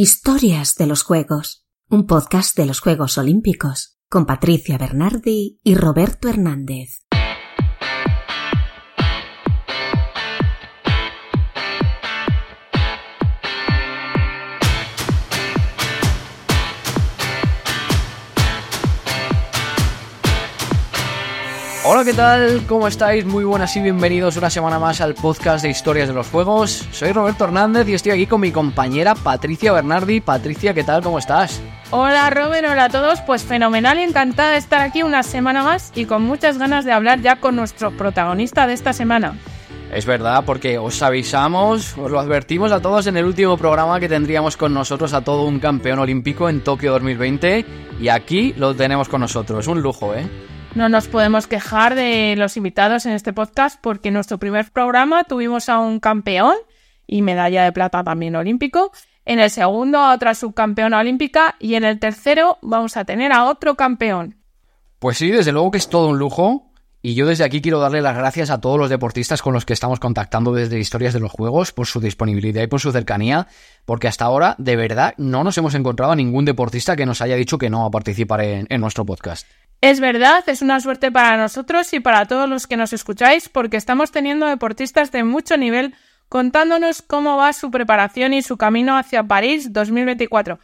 Historias de los Juegos, un podcast de los Juegos Olímpicos, con Patricia Bernardi y Roberto Hernández. Hola, ¿qué tal? ¿Cómo estáis? Muy buenas y bienvenidos una semana más al podcast de historias de los juegos. Soy Roberto Hernández y estoy aquí con mi compañera Patricia Bernardi. Patricia, ¿qué tal? ¿Cómo estás? Hola Robert, hola a todos, pues fenomenal y encantada de estar aquí una semana más y con muchas ganas de hablar ya con nuestro protagonista de esta semana. Es verdad, porque os avisamos, os lo advertimos a todos en el último programa que tendríamos con nosotros a todo un campeón olímpico en Tokio 2020 y aquí lo tenemos con nosotros, un lujo, ¿eh? No nos podemos quejar de los invitados en este podcast porque en nuestro primer programa tuvimos a un campeón y medalla de plata también olímpico. En el segundo a otra subcampeona olímpica y en el tercero vamos a tener a otro campeón. Pues sí, desde luego que es todo un lujo. Y yo desde aquí quiero darle las gracias a todos los deportistas con los que estamos contactando desde Historias de los Juegos por su disponibilidad y por su cercanía, porque hasta ahora, de verdad, no nos hemos encontrado a ningún deportista que nos haya dicho que no a participar en, en nuestro podcast. Es verdad, es una suerte para nosotros y para todos los que nos escucháis porque estamos teniendo deportistas de mucho nivel contándonos cómo va su preparación y su camino hacia París 2024.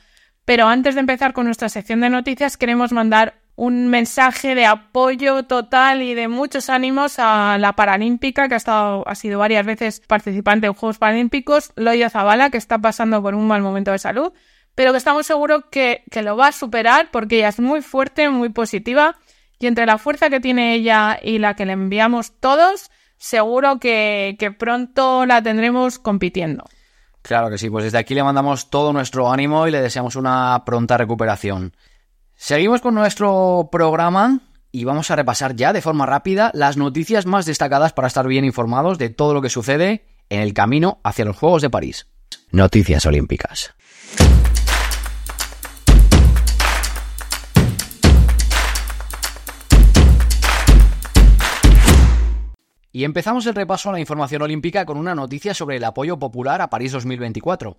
Pero antes de empezar con nuestra sección de noticias queremos mandar un mensaje de apoyo total y de muchos ánimos a la Paralímpica, que ha, estado, ha sido varias veces participante en Juegos Paralímpicos, Loya Zavala, que está pasando por un mal momento de salud, pero que estamos seguros que, que lo va a superar porque ella es muy fuerte, muy positiva, y entre la fuerza que tiene ella y la que le enviamos todos, seguro que, que pronto la tendremos compitiendo. Claro que sí, pues desde aquí le mandamos todo nuestro ánimo y le deseamos una pronta recuperación. Seguimos con nuestro programa y vamos a repasar ya de forma rápida las noticias más destacadas para estar bien informados de todo lo que sucede en el camino hacia los Juegos de París. Noticias Olímpicas. Y empezamos el repaso a la información olímpica con una noticia sobre el apoyo popular a París 2024.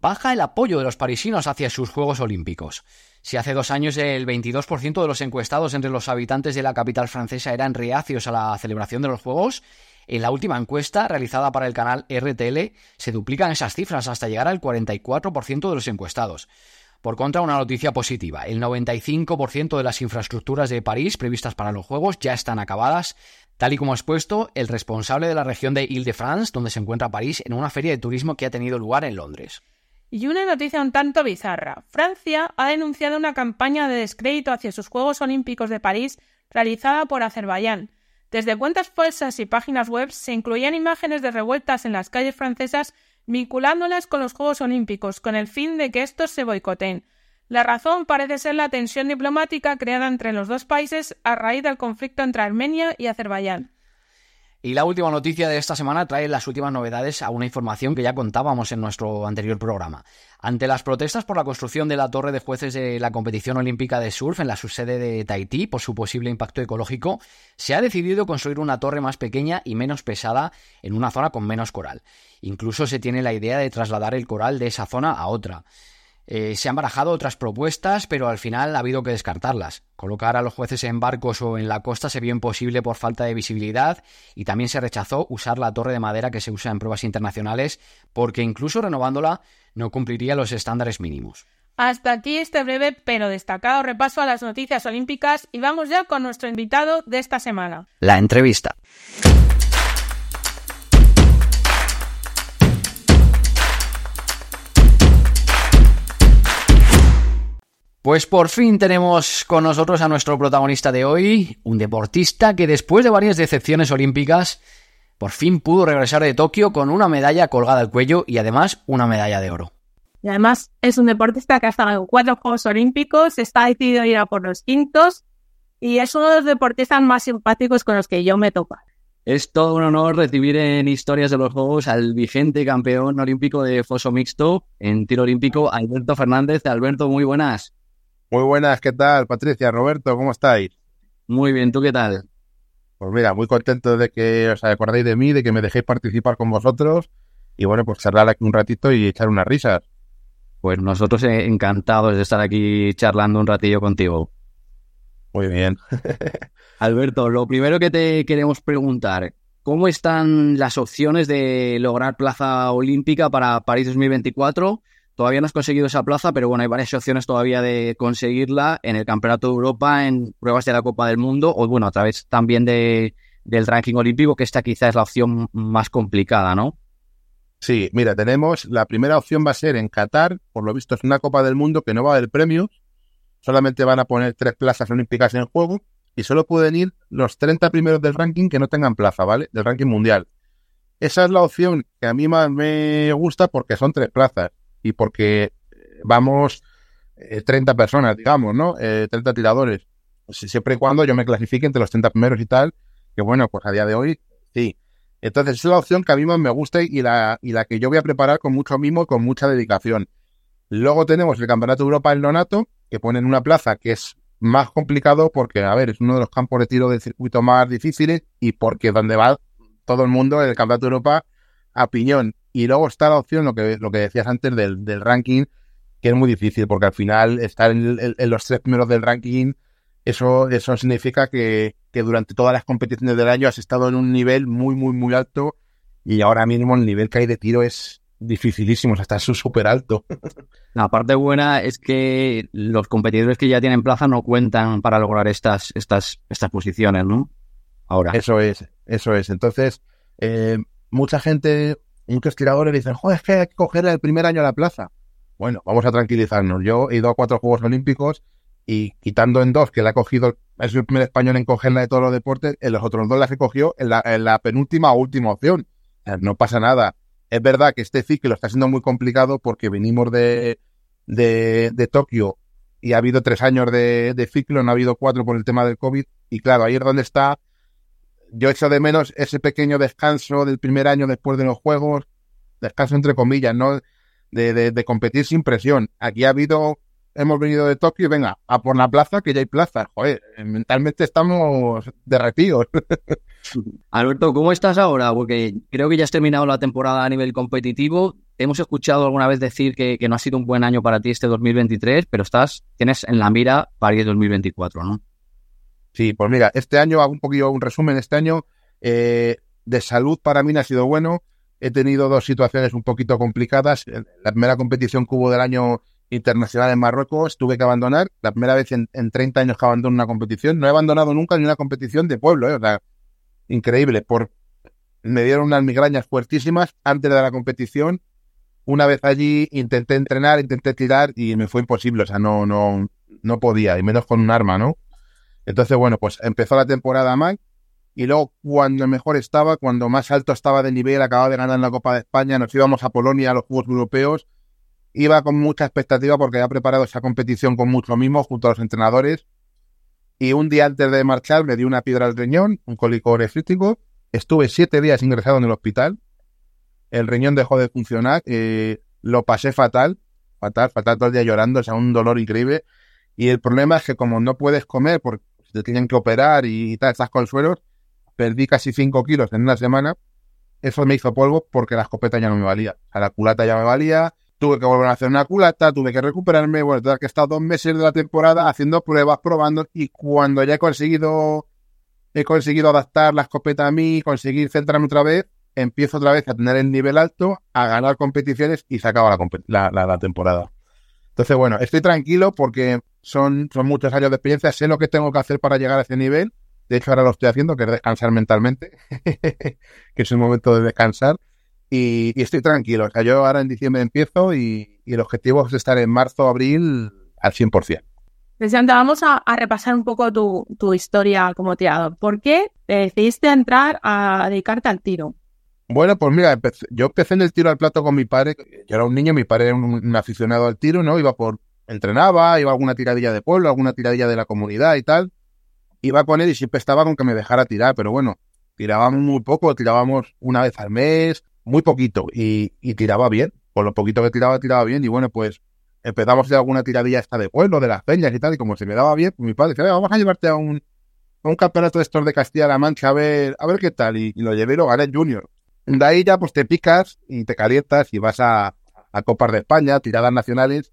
Baja el apoyo de los parisinos hacia sus Juegos Olímpicos. Si hace dos años el 22% de los encuestados entre los habitantes de la capital francesa eran reacios a la celebración de los Juegos, en la última encuesta realizada para el canal RTL se duplican esas cifras hasta llegar al 44% de los encuestados. Por contra, una noticia positiva. El 95% de las infraestructuras de París previstas para los Juegos ya están acabadas, tal y como expuesto el responsable de la región de Ile-de-France, donde se encuentra París, en una feria de turismo que ha tenido lugar en Londres. Y una noticia un tanto bizarra. Francia ha denunciado una campaña de descrédito hacia sus Juegos Olímpicos de París realizada por Azerbaiyán. Desde cuentas falsas y páginas web se incluían imágenes de revueltas en las calles francesas vinculándolas con los Juegos Olímpicos, con el fin de que estos se boicoteen. La razón parece ser la tensión diplomática creada entre los dos países a raíz del conflicto entre Armenia y Azerbaiyán. Y la última noticia de esta semana trae las últimas novedades a una información que ya contábamos en nuestro anterior programa. Ante las protestas por la construcción de la torre de jueces de la competición olímpica de surf en la subsede de Tahití por su posible impacto ecológico, se ha decidido construir una torre más pequeña y menos pesada en una zona con menos coral. Incluso se tiene la idea de trasladar el coral de esa zona a otra. Eh, se han barajado otras propuestas, pero al final ha habido que descartarlas. Colocar a los jueces en barcos o en la costa se vio imposible por falta de visibilidad y también se rechazó usar la torre de madera que se usa en pruebas internacionales porque incluso renovándola no cumpliría los estándares mínimos. Hasta aquí este breve pero destacado repaso a las noticias olímpicas y vamos ya con nuestro invitado de esta semana. La entrevista. Pues por fin tenemos con nosotros a nuestro protagonista de hoy, un deportista que después de varias decepciones olímpicas, por fin pudo regresar de Tokio con una medalla colgada al cuello y además una medalla de oro. Y además es un deportista que ha estado en cuatro Juegos Olímpicos, está decidido a ir a por los quintos y es uno de los deportistas más simpáticos con los que yo me toco. Es todo un honor recibir en Historias de los Juegos al vigente campeón olímpico de foso mixto en tiro olímpico, Alberto Fernández. Alberto, muy buenas. Muy buenas, ¿qué tal? Patricia, Roberto, ¿cómo estáis? Muy bien, ¿tú qué tal? Pues mira, muy contento de que os acordéis de mí, de que me dejéis participar con vosotros y bueno, pues charlar aquí un ratito y echar unas risas. Pues nosotros eh, encantados de estar aquí charlando un ratillo contigo. Muy bien. Alberto, lo primero que te queremos preguntar, ¿cómo están las opciones de lograr plaza olímpica para París 2024? Todavía no has conseguido esa plaza, pero bueno, hay varias opciones todavía de conseguirla en el Campeonato de Europa, en pruebas de la Copa del Mundo, o bueno, a través también de, del ranking olímpico, que esta quizá es la opción más complicada, ¿no? Sí, mira, tenemos, la primera opción va a ser en Qatar, por lo visto es una Copa del Mundo que no va a haber premios, solamente van a poner tres plazas olímpicas en juego y solo pueden ir los 30 primeros del ranking que no tengan plaza, ¿vale? Del ranking mundial. Esa es la opción que a mí más me gusta porque son tres plazas y porque vamos 30 eh, personas, digamos, ¿no? 30 eh, tiradores. Siempre y cuando yo me clasifique entre los 30 primeros y tal, que bueno, pues a día de hoy, sí. Entonces, es la opción que a mí más me gusta y la, y la que yo voy a preparar con mucho mimo y con mucha dedicación. Luego tenemos el Campeonato de Europa en Nonato, que pone en una plaza que es más complicado porque, a ver, es uno de los campos de tiro del circuito más difíciles y porque donde va todo el mundo en el Campeonato de Europa a piñón. Y luego está la opción, lo que, lo que decías antes del, del ranking, que es muy difícil porque al final estar en, en los tres primeros del ranking eso, eso significa que, durante todas las competiciones del año has estado en un nivel muy, muy, muy alto y ahora mismo el nivel que hay de tiro es dificilísimo, o sea, está súper alto. La parte buena es que los competidores que ya tienen plaza no cuentan para lograr estas, estas, estas posiciones, ¿no? Ahora. Eso es, eso es. Entonces, eh, mucha gente, muchos tiradores dicen, joder, es que hay que coger el primer año a la plaza. Bueno, vamos a tranquilizarnos. Yo he ido a cuatro Juegos Olímpicos y quitando en dos, que le ha cogido, es el primer español en cogerla de todos los deportes, en los otros dos las he cogido en la, penúltima o última opción. no pasa nada. Es verdad que este ciclo está siendo muy complicado porque venimos de, de, Tokio y ha habido tres años de, de, ciclo, no ha habido cuatro por el tema del COVID. Y claro, ahí es donde está. Yo echo de menos ese pequeño descanso del primer año después de los juegos, descanso entre comillas, ¿no? De, de, de competir sin presión. Aquí ha habido hemos venido de Tokio y venga, a por la plaza, que ya hay plaza. Joder, mentalmente estamos derretidos. Alberto, ¿cómo estás ahora? Porque creo que ya has terminado la temporada a nivel competitivo. Hemos escuchado alguna vez decir que, no ha sido un buen año para ti este 2023, pero estás, tienes en la mira París 2024, ¿no? Sí, pues mira, este año, hago un poquito un resumen, este año eh, de salud para mí no ha sido bueno. He tenido dos situaciones un poquito complicadas. La primera competición que hubo del año internacional en Marruecos, tuve que abandonar, la primera vez en, 30 años que abandono una competición, no he abandonado nunca ni una competición de pueblo, ¿eh? o sea, increíble, por, me dieron unas migrañas fuertísimas antes de la competición, una vez allí intenté entrenar, intenté tirar y me fue imposible, o sea, no, no, no podía, y menos con un arma, ¿no? Entonces, bueno, pues empezó la temporada mal, y luego cuando mejor estaba, cuando más alto estaba de nivel, acababa de ganar la Copa de España, nos íbamos a Polonia a los Juegos Europeos, Iba con mucha expectativa porque había preparado esa competición con mucho mismo junto a los entrenadores. Y un día antes de marchar me dio una piedra al riñón, un cólico nefrítico. Estuve siete días ingresado en el hospital. El riñón dejó de funcionar. Eh, lo pasé fatal, fatal, fatal todo el día llorando, o sea, un dolor increíble. Y el problema es que como no puedes comer porque te que operar y tal, estás con sueros, perdí casi cinco kilos en una semana. Eso me hizo polvo porque la escopeta ya no me valía. O sea, la culata ya me valía, tuve que volver a hacer una culata, tuve que recuperarme, bueno, que he estado dos meses de la temporada haciendo pruebas, probando, y cuando ya he conseguido, he conseguido adaptar la escopeta a mí, conseguir centrarme otra vez, empiezo otra vez a tener el nivel alto, a ganar competiciones y se acaba la, la, temporada. Entonces, bueno, estoy tranquilo porque son, son muchos años de experiencia, sé lo que tengo que hacer para llegar a ese nivel. De hecho, ahora lo estoy haciendo, que es descansar mentalmente, que es el momento de descansar. Y, estoy tranquilo. O sea, yo ahora en diciembre empiezo y, el objetivo es estar en marzo, abril al 100%. Presidente, vamos a, repasar un poco tu, historia como tirador. ¿Por qué decidiste entrar a dedicarte al tiro? Bueno, pues mira, yo empecé en el tiro al plato con mi padre. Yo era un niño, mi padre era un, aficionado al tiro, ¿no? Iba por, entrenaba, iba a alguna tiradilla de pueblo, alguna tiradilla de la comunidad y tal. Iba con él y siempre estaba con que me dejara tirar, pero bueno, tirábamos muy poco, tirábamos una vez al mes, muy poquito y, tiraba bien. Por lo poquito que tiraba, tiraba bien. Y bueno, pues empezamos a hacer alguna tiradilla esta de pueblo, de las peñas y tal. Y como se me daba bien, pues mi padre dice, vamos a llevarte a un, un campeonato de estos de Castilla-La Mancha a ver, a ver qué tal. Y, lo llevé y lo gané Junior. De ahí ya pues te picas y te calientas y vas a, a Copas de España, tiradas nacionales,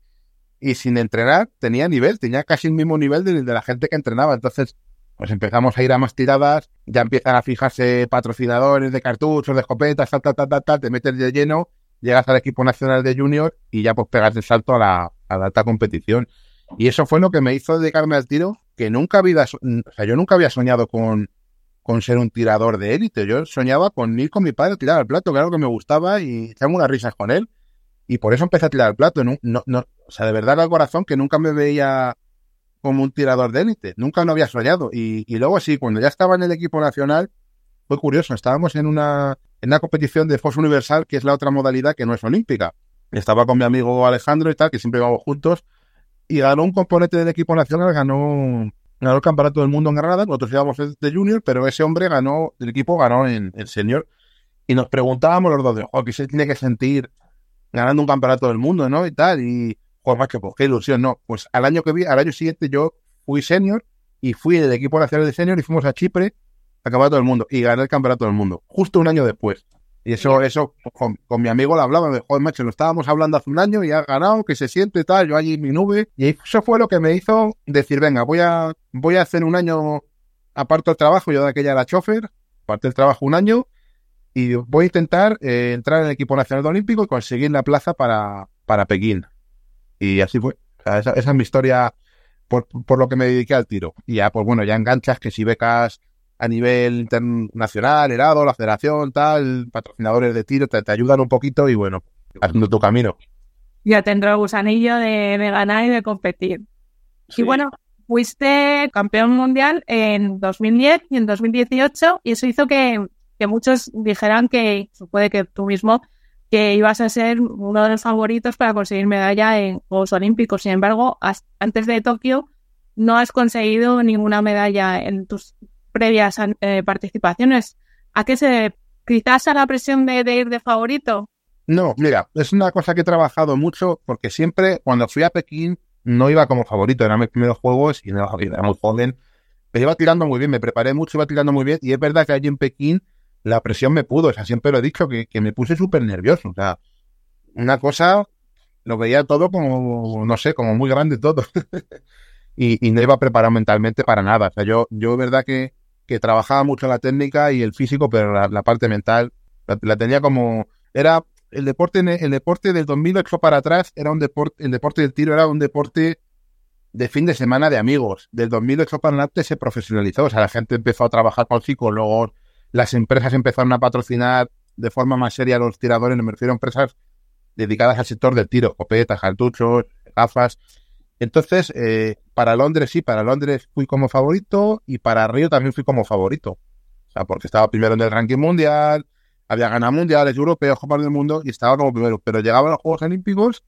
y sin entrenar tenía nivel, tenía casi el mismo nivel de, la gente que entrenaba. Entonces, pues empezamos a ir a más tiradas, ya empiezan a fijarse patrocinadores de cartuchos, de escopetas, tal, tal, tal, tal, te metes de lleno, llegas al equipo nacional de junior y ya pues pegas el salto a la, a la alta competición. Y eso fue lo que me hizo dedicarme al tiro, que nunca había, o sea, yo nunca había soñado con, con ser un tirador de élite. Yo soñaba con ir con mi padre a tirar al plato, que era algo que me gustaba y echarme unas risas con él. Y por eso empecé a tirar al plato. No, no, no, o sea, de verdad al corazón que nunca me veía como un tirador de élite. Nunca lo había soñado. Y, y, luego sí, cuando ya estaba en el equipo nacional, fue curioso. Estábamos en una, en una competición de Fox Universal, que es la otra modalidad que no es olímpica. Estaba con mi amigo Alejandro y tal, que siempre vamos juntos. Y ganó un componente del equipo nacional, ganó, ganó el campeonato del mundo en Granada. Nosotros íbamos de junior, pero ese hombre ganó, el equipo ganó en, en senior. Y nos preguntábamos los dos de, oh, ¿qué se tiene que sentir ganando un campeonato del mundo, ¿no? Y tal. Y pues más que pues qué ilusión, no. Pues al año que vi, al año siguiente yo fui senior y fui del equipo nacional de senior y fuimos a Chipre a campeonato del mundo y gané el campeonato del mundo, justo un año después. Y eso, eso, con, con, mi amigo lo hablaba, me dijo, joder, macho, lo estábamos hablando hace un año y ha ganado, que se siente tal, yo allí en mi nube. Y eso fue lo que me hizo decir, venga, voy a, voy a hacer un año aparte del trabajo, yo de aquella era chofer, aparte del trabajo un año, y voy a intentar eh, entrar en el equipo nacional olímpico y conseguir la plaza para, para Pekín. Y así fue. O sea, esa, esa, es mi historia por, por, lo que me dediqué al tiro. Y ya, pues bueno, ya enganchas que si becas a nivel internacional, Herado, la federación, tal, patrocinadores de tiro, te, te ayudan un poquito y bueno, haciendo tu camino. Ya tendrá el gusanillo de, de ganar y de competir. Sí. Y bueno, fuiste campeón mundial en 2010 y en 2018 y eso hizo que, que muchos dijeran que, puede que tú mismo, que ibas a ser uno de los favoritos para conseguir medalla en Juegos Olímpicos. Sin embargo, antes de Tokio no has conseguido ninguna medalla en tus previas eh, participaciones. ¿A qué se quizás a la presión de, ir de favorito? No, mira, es una cosa que he trabajado mucho porque siempre cuando fui a Pekín no iba como favorito, eran mis primeros juegos y era muy joven, pero iba tirando muy bien, me preparé mucho, iba tirando muy bien y es verdad que allí en Pekín la presión me pudo, o sea, siempre lo he dicho, que, que me puse súper nervioso, o sea, una cosa, lo veía todo como, no sé, como muy grande todo. y, y, no iba preparado mentalmente para nada. O sea, yo, yo verdad que, que trabajaba mucho la técnica y el físico, pero la, la parte mental la, la, tenía como, era el deporte, el deporte del 2008 para atrás era un deporte, el deporte del tiro era un deporte de fin de semana de amigos. Del 2008 para adelante se profesionalizó, o sea, la gente empezó a trabajar con psicólogos, las empresas empezaron a patrocinar de forma más seria a los tiradores, me refiero a empresas dedicadas al sector del tiro, copetas, cartuchos, gafas. Entonces, eh, para Londres sí, para Londres fui como favorito y para Río también fui como favorito. O sea, porque estaba primero en el ranking mundial, había ganado mundiales, europeos, copas del mundo y estaba como primero. Pero llegaba a los Juegos Olímpicos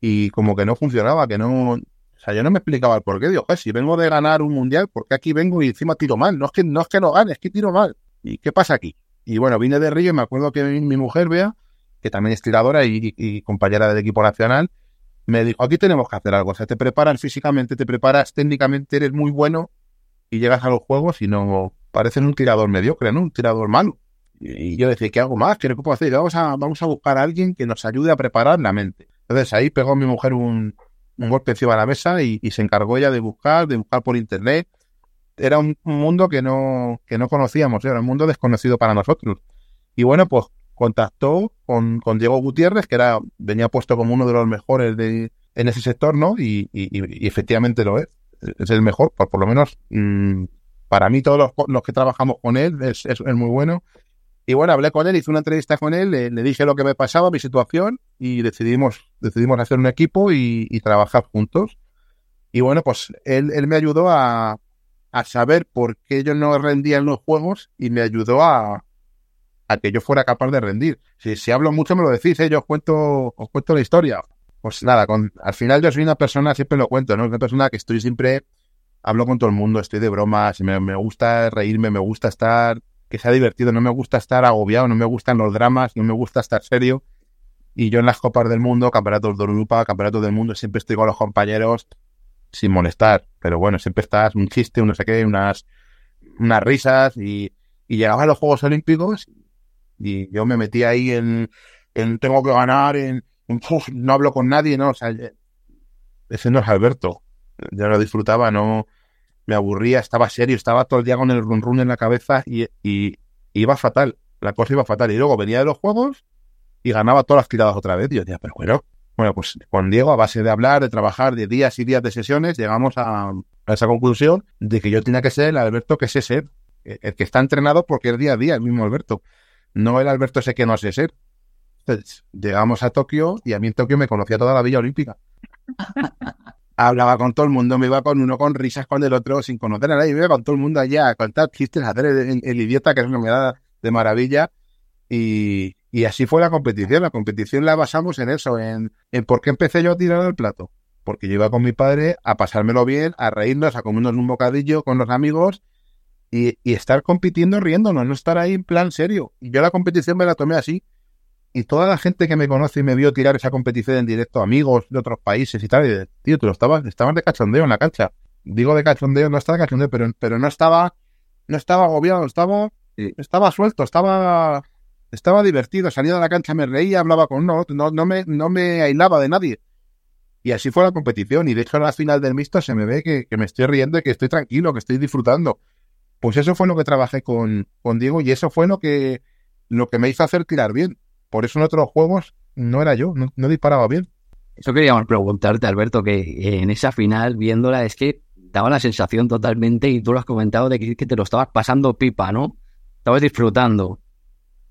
y como que no funcionaba, que no... O sea, yo no me explicaba el por qué. Digo, si vengo de ganar un mundial, ¿por qué aquí vengo y encima tiro mal? No es que no, es que no gane, es que tiro mal. ¿Y qué pasa aquí? Y bueno, vine de Río y me acuerdo que mi, mujer, Bea, que también es tiradora y, compañera del equipo nacional, me dijo, aquí tenemos que hacer algo. O sea, te preparas físicamente, te preparas técnicamente, eres muy bueno y llegas a los juegos y no pareces un tirador mediocre, ¿no? Un tirador malo. Y, yo decía, ¿qué hago más? ¿Qué puedo hacer? Vamos a, vamos a buscar a alguien que nos ayude a preparar la mente. Entonces ahí pegó mi mujer un, golpe encima de la mesa y se encargó ella de buscar, de buscar por internet era un, mundo que no, que no conocíamos, era un mundo desconocido para nosotros. Y bueno, pues contactó con, con Diego Gutiérrez, que era, venía puesto como uno de los mejores de, en ese sector, ¿no? Y, y, y efectivamente lo es. Es el mejor, por, por lo menos mmm, para mí todos los, los, que trabajamos con él es, es, es, muy bueno. Y bueno, hablé con él, hice una entrevista con él, le, le, dije lo que me pasaba, mi situación, y decidimos, decidimos hacer un equipo y, y trabajar juntos. Y bueno, pues él, él me ayudó a, a saber por qué yo no rendía en los juegos y me ayudó a, a que yo fuera capaz de rendir. Si, si hablo mucho me lo decís, ¿eh? yo os cuento, os cuento la historia. Pues nada, al final yo soy una persona, siempre lo cuento, ¿no? Una persona que estoy siempre, hablo con todo el mundo, estoy de bromas, me, me gusta reírme, me gusta estar, que sea divertido, no me gusta estar agobiado, no me gustan los dramas, no me gusta estar serio. Y yo en las Copas del Mundo, Campeonatos de Europa, Campeonatos del Mundo, siempre estoy con los compañeros, sin molestar, pero bueno, siempre estás un chiste, un no sé qué, unas, unas risas y, y llegaba a los Juegos Olímpicos y yo me metí ahí en, en tengo que ganar, en, no hablo con nadie, no, o sea, ese no es Alberto. Yo lo disfrutaba, no me aburría, estaba serio, estaba todo el día con el run run en la cabeza y, y iba fatal, la cosa iba fatal. Y luego venía de los juegos y ganaba todas las tiradas otra vez. Y yo decía, pero bueno, bueno, pues con Diego, a base de hablar, de trabajar, de días y días de sesiones, llegamos a, esa conclusión de que yo tenía que ser el Alberto que sé ser, el que está entrenado porque es día a día el mismo Alberto, no el Alberto ese que no sé ser. Entonces, llegamos a Tokio y a mí en Tokio me conocía toda la Villa Olímpica. Hablaba con todo el mundo, me iba con uno con risas con el otro, sin conocer a nadie, me iba con todo el mundo allá a contar chistes, a hacer el, idiota, que es una me de maravilla. Y, así fue la competición. La competición la basamos en eso, en, en por qué empecé yo a tirar al plato. Porque yo iba con mi padre a pasármelo bien, a reírnos, a comernos un bocadillo con los amigos y, y estar compitiendo riéndonos, no estar ahí en plan serio. Y yo la competición me la tomé así y toda la gente que me conoce y me vio tirar esa competición en directo, amigos de otros países y tal, y tío, tú estabas, estabas de cachondeo en la cancha. Digo de cachondeo, no estaba de cachondeo, pero, pero no estaba, no estaba agobiado, estaba, estaba suelto, estaba, estaba divertido, salía de la cancha, me reía, hablaba con uno, no, me, no me aislaba de nadie. Y así fue la competición, y de hecho a la final del mixto se me ve que, que me estoy riendo y que estoy tranquilo, que estoy disfrutando. Pues eso fue lo que trabajé con, con Diego y eso fue lo que, lo que me hizo hacer tirar bien por eso en otros juegos no era yo, no, disparaba bien. Eso queríamos preguntarte, Alberto, que en esa final, viéndola, es que daba la sensación totalmente, y tú lo has comentado, de que, te lo estabas pasando pipa, ¿no? Estabas disfrutando.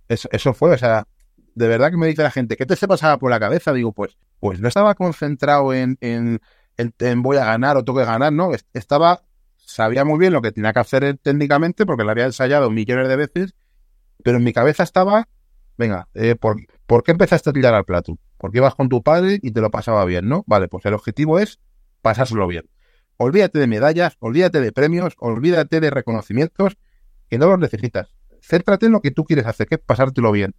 Eso, fue, o sea, de verdad que me dice la gente, ¿qué te se pasaba por la cabeza? Digo, pues, pues no estaba concentrado en, en, en, voy a ganar o tengo que ganar, ¿no? Estaba, sabía muy bien lo que tenía que hacer técnicamente porque lo había ensayado millones de veces, pero en mi cabeza estaba venga, eh, ¿por, qué empezaste a tirar al plato? Porque ibas con tu padre y te lo pasaba bien, ¿no? Vale, pues el objetivo es pasárselo bien. Olvídate de medallas, olvídate de premios, olvídate de reconocimientos, que no los necesitas. Céntrate en lo que tú quieres hacer, que es pasártelo bien.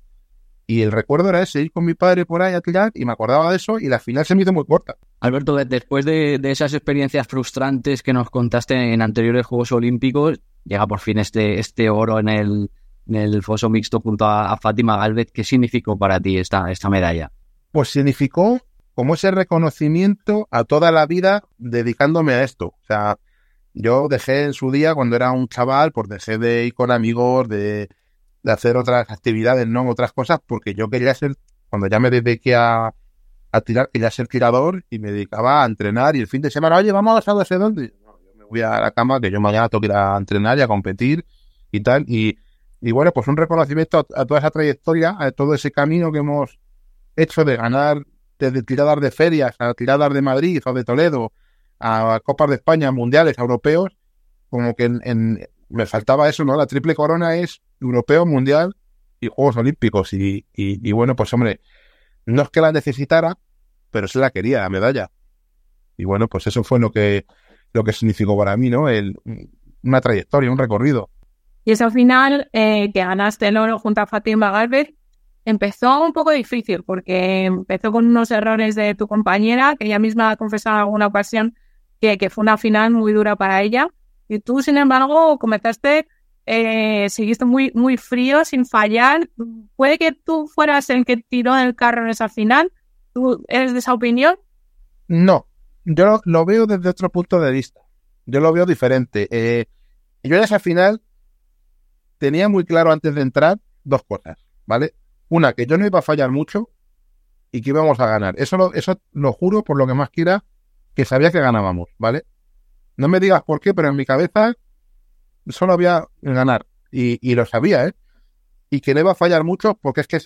Y el recuerdo era ese, ir con mi padre por ahí a tirar y me acordaba de eso y la final se me hizo muy corta. Alberto, después de, de, esas experiencias frustrantes que nos contaste en anteriores Juegos Olímpicos, llega por fin este, este oro en el, en el foso mixto junto a, Fátima Galvez. ¿Qué significó para ti esta, esta medalla? Pues significó como ese reconocimiento a toda la vida dedicándome a esto. O sea, yo dejé en su día, cuando era un chaval, pues dejé de ir con amigos, de, hacer otras actividades, no otras cosas, porque yo quería ser, cuando ya me dediqué a, a tirar, quería ser tirador y me dedicaba a entrenar y el fin de semana, oye, vamos a no sé dónde. yo me voy a la cama, que yo mañana tengo que ir a entrenar y a competir y tal. Y, y bueno, pues un reconocimiento a, toda esa trayectoria, a todo ese camino que hemos hecho de ganar desde tiradas de ferias a tiradas de Madrid o de Toledo, a Copas de España, mundiales, europeos, como que en, me faltaba eso, ¿no? La triple corona es europeo, mundial y Juegos Olímpicos. Y, y, bueno, pues hombre, no es que la necesitara, pero se la quería, la medalla. Y bueno, pues eso fue lo que, lo que significó para mí, ¿no? El, una trayectoria, un recorrido. Y esa final eh, que ganaste el oro junto a Fatima Galvez empezó un poco difícil porque empezó con unos errores de tu compañera, que ella misma ha confesado en alguna ocasión que, fue una final muy dura para ella. Y tú, sin embargo, comenzaste, eh, seguiste muy, muy frío, sin fallar. ¿Puede que tú fueras el que tiró el carro en esa final? ¿Tú eres de esa opinión? No, yo lo, veo desde otro punto de vista. Yo lo veo diferente. Eh, yo en esa final tenía muy claro antes de entrar dos cosas, ¿vale? Una, que yo no iba a fallar mucho y que íbamos a ganar. Eso lo, eso lo juro por lo que más quiera, que sabía que ganábamos, ¿vale? No me digas por qué, pero en mi cabeza solo había ganar. Y, y lo sabía, ¿eh? Y que no iba a fallar mucho porque es que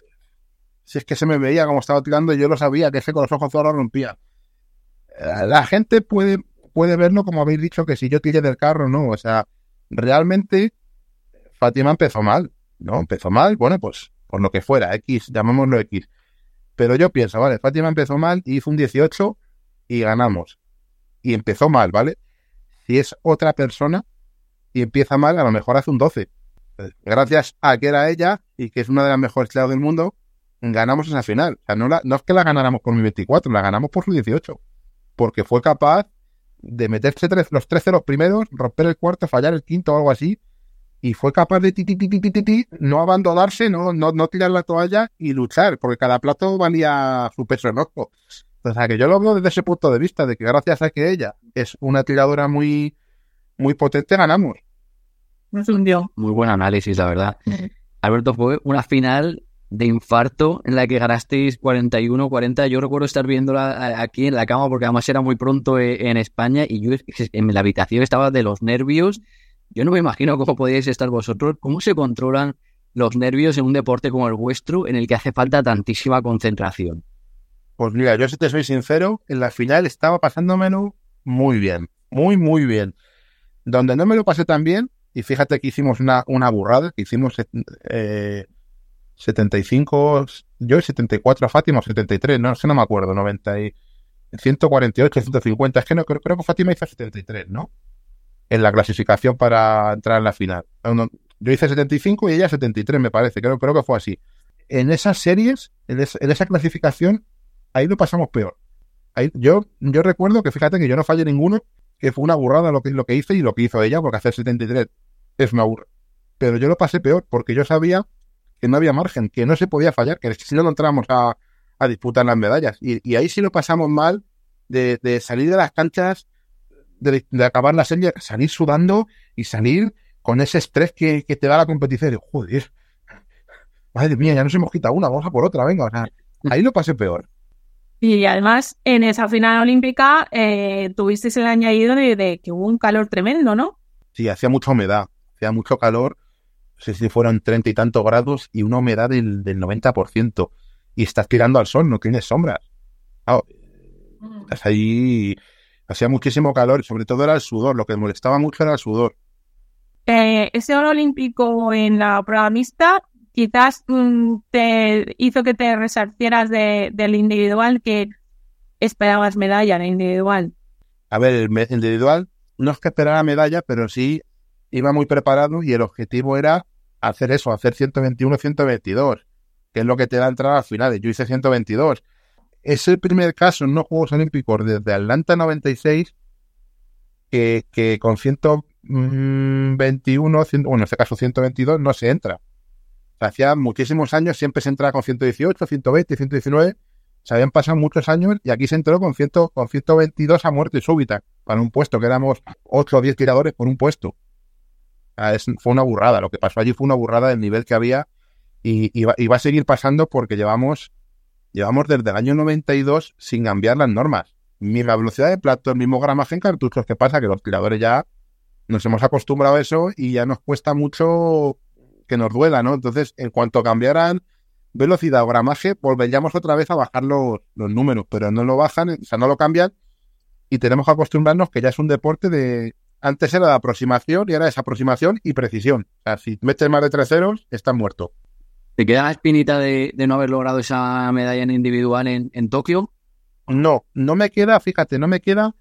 si es que se me veía como estaba tirando y yo lo sabía, que es que con los ojos solo rompía. Eh, la gente puede, puede verlo como habéis dicho, que si yo tiré del carro, no. O sea, realmente Fátima empezó mal, ¿no? Empezó mal, bueno, pues por lo que fuera, X, llamémoslo X. Pero yo pienso, vale, Fátima empezó mal, hizo un 18 y ganamos. Y empezó mal, ¿vale? Si es otra persona y empieza mal, a lo mejor hace un 12. Gracias a que era ella y que es una de las mejores tiradas del mundo, ganamos esa final. O sea, no, no es que la ganáramos por mi 24, la ganamos por su 18. Porque fue capaz de meterse tres, los 13 los primeros, romper el cuarto, fallar el quinto o algo así, y fue capaz de ti, ti, ti, no abandonarse, no, no, no tirar la toalla y luchar, porque cada plato valía su peso en ojo. O sea, que yo lo veo desde ese punto de vista, de que gracias a que ella es una tiradora muy, muy potente, ganamos. Nos hundió. Muy buen análisis, la verdad. Alberto, fue una final de infarto en la que ganasteis 41-40. Yo recuerdo estar viéndola aquí en la cama porque además era muy pronto eh, en España y yo en la habitación estaba de los nervios. Yo no me imagino cómo podíais estar vosotros. ¿Cómo se controlan los nervios en un deporte como el vuestro en el que hace falta tantísima concentración? Pues mira, yo si te soy sincero, en la final estaba pasándomelo muy bien, muy, muy bien. Donde no me lo pasé tan bien, y fíjate que hicimos una, una burrada, que hicimos eh, 75, yo 74 a Fátima, 73, no sé, no me acuerdo, 90 y 148, 150, es que no, creo, creo que Fátima hizo 73, ¿no? En la clasificación para entrar en la final. Yo hice 75 y ella 73, me parece, creo, creo que fue así. En esas series, en, en esa clasificación, ahí lo pasamos peor. Ahí, yo, yo recuerdo que fíjate que yo no fallé ninguno, que fue una burrada lo que, lo que hice y lo que hizo ella, porque hacer 73 es una burra. Pero yo lo pasé peor, porque yo sabía que no había margen, que no se podía fallar, que si no, no entrábamos a, a disputar las medallas. Y, ahí sí lo pasamos mal de, de salir de las canchas, de, acabar la serie, salir sudando y salir con ese estrés que, que te da la competición. Joder, madre mía, ya nos hemos quitado una, vamos a por otra, venga. O sea, ahí lo pasé peor. Y además, en esa final olímpica eh, tuvisteis el añadido de, de, que hubo un calor tremendo, ¿no? Sí, hacía mucha humedad, hacía mucho calor, no sé si fueron treinta y tantos grados y una humedad del, del 90%. Y estás tirando al sol, no tienes sombras. Claro, estás ahí, hacía muchísimo calor y sobre todo era el sudor, lo que molestaba mucho era el sudor. Eh, ese oro olímpico en la prueba mixta quizás mm, te hizo que te resarcieras de, del individual que esperabas medalla en el individual. A ver, el, individual no es que esperara medalla, pero sí iba muy preparado y el objetivo era hacer eso, hacer 121-122, que es lo que te da entrada al final. Yo hice 122. Es el primer caso en los Juegos Olímpicos desde Atlanta 96 que, que con 121, 100, bueno, en este caso 122, no se entra. O sea, hacía muchísimos años siempre se entraba con 118, 120, 119. Se habían pasado muchos años y aquí se entró con, 100, con 122 a muerte súbita para un puesto, que éramos 8 o 10 tiradores por un puesto. Fue una burrada. Lo que pasó allí fue una burrada del nivel que había y, y, va, a seguir pasando porque llevamos, llevamos desde el año 92 sin cambiar las normas. Misma velocidad de plato, el mismo gramaje en cartuchos. ¿Qué pasa? Que los tiradores ya nos hemos acostumbrado a eso y ya nos cuesta mucho que nos duela, ¿no? Entonces, en cuanto cambiaran velocidad o gramaje, volveríamos otra vez a bajar los, los, números, pero no lo bajan, o sea, no lo cambian y tenemos que acostumbrarnos que ya es un deporte de... Antes era de aproximación y ahora es aproximación y precisión. O sea, si metes más de tres ceros, estás muerto. ¿Te queda la espinita de, de, no haber logrado esa medalla en individual en, en, Tokio? No, no me queda, fíjate, no me queda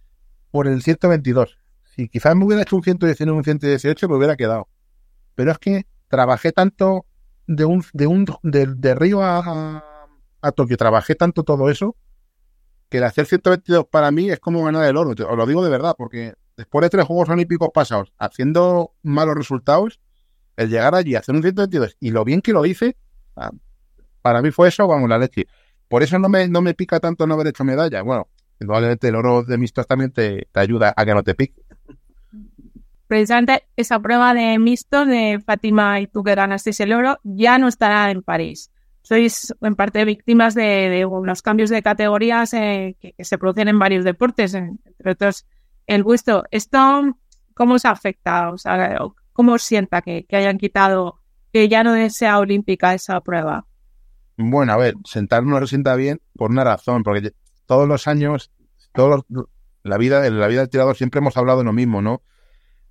por el 122. Si quizás me hubiera hecho un 119, un 118, me hubiera quedado. Pero es que trabajé tanto de un, de un, de, de Río a, a, Tokio, trabajé tanto todo eso, que el hacer 122 para mí es como ganar el oro. Os lo digo de verdad, porque después de tres Juegos Olímpicos pasados, haciendo malos resultados, el llegar allí, hacer un 122 y lo bien que lo hice, para mí fue eso, vamos, la leche. Por eso no me, no me pica tanto no haber hecho medalla. Bueno, probablemente el oro de mixtos también te ayuda a que no te pique precisamente esa prueba de mixto de Fátima y tú que ganasteis el oro ya no estará en París. Sois en parte víctimas de, de unos cambios de categorías eh, que, se producen en varios deportes, entre otros el vuestro. ¿Esto cómo os afecta? O sea, ¿Cómo os sienta que, hayan quitado, que ya no sea olímpica esa prueba? Bueno, a ver, sentar no sienta bien por una razón, porque todos los años, todos los, la vida, en la vida del tirador siempre hemos hablado de lo mismo, ¿no?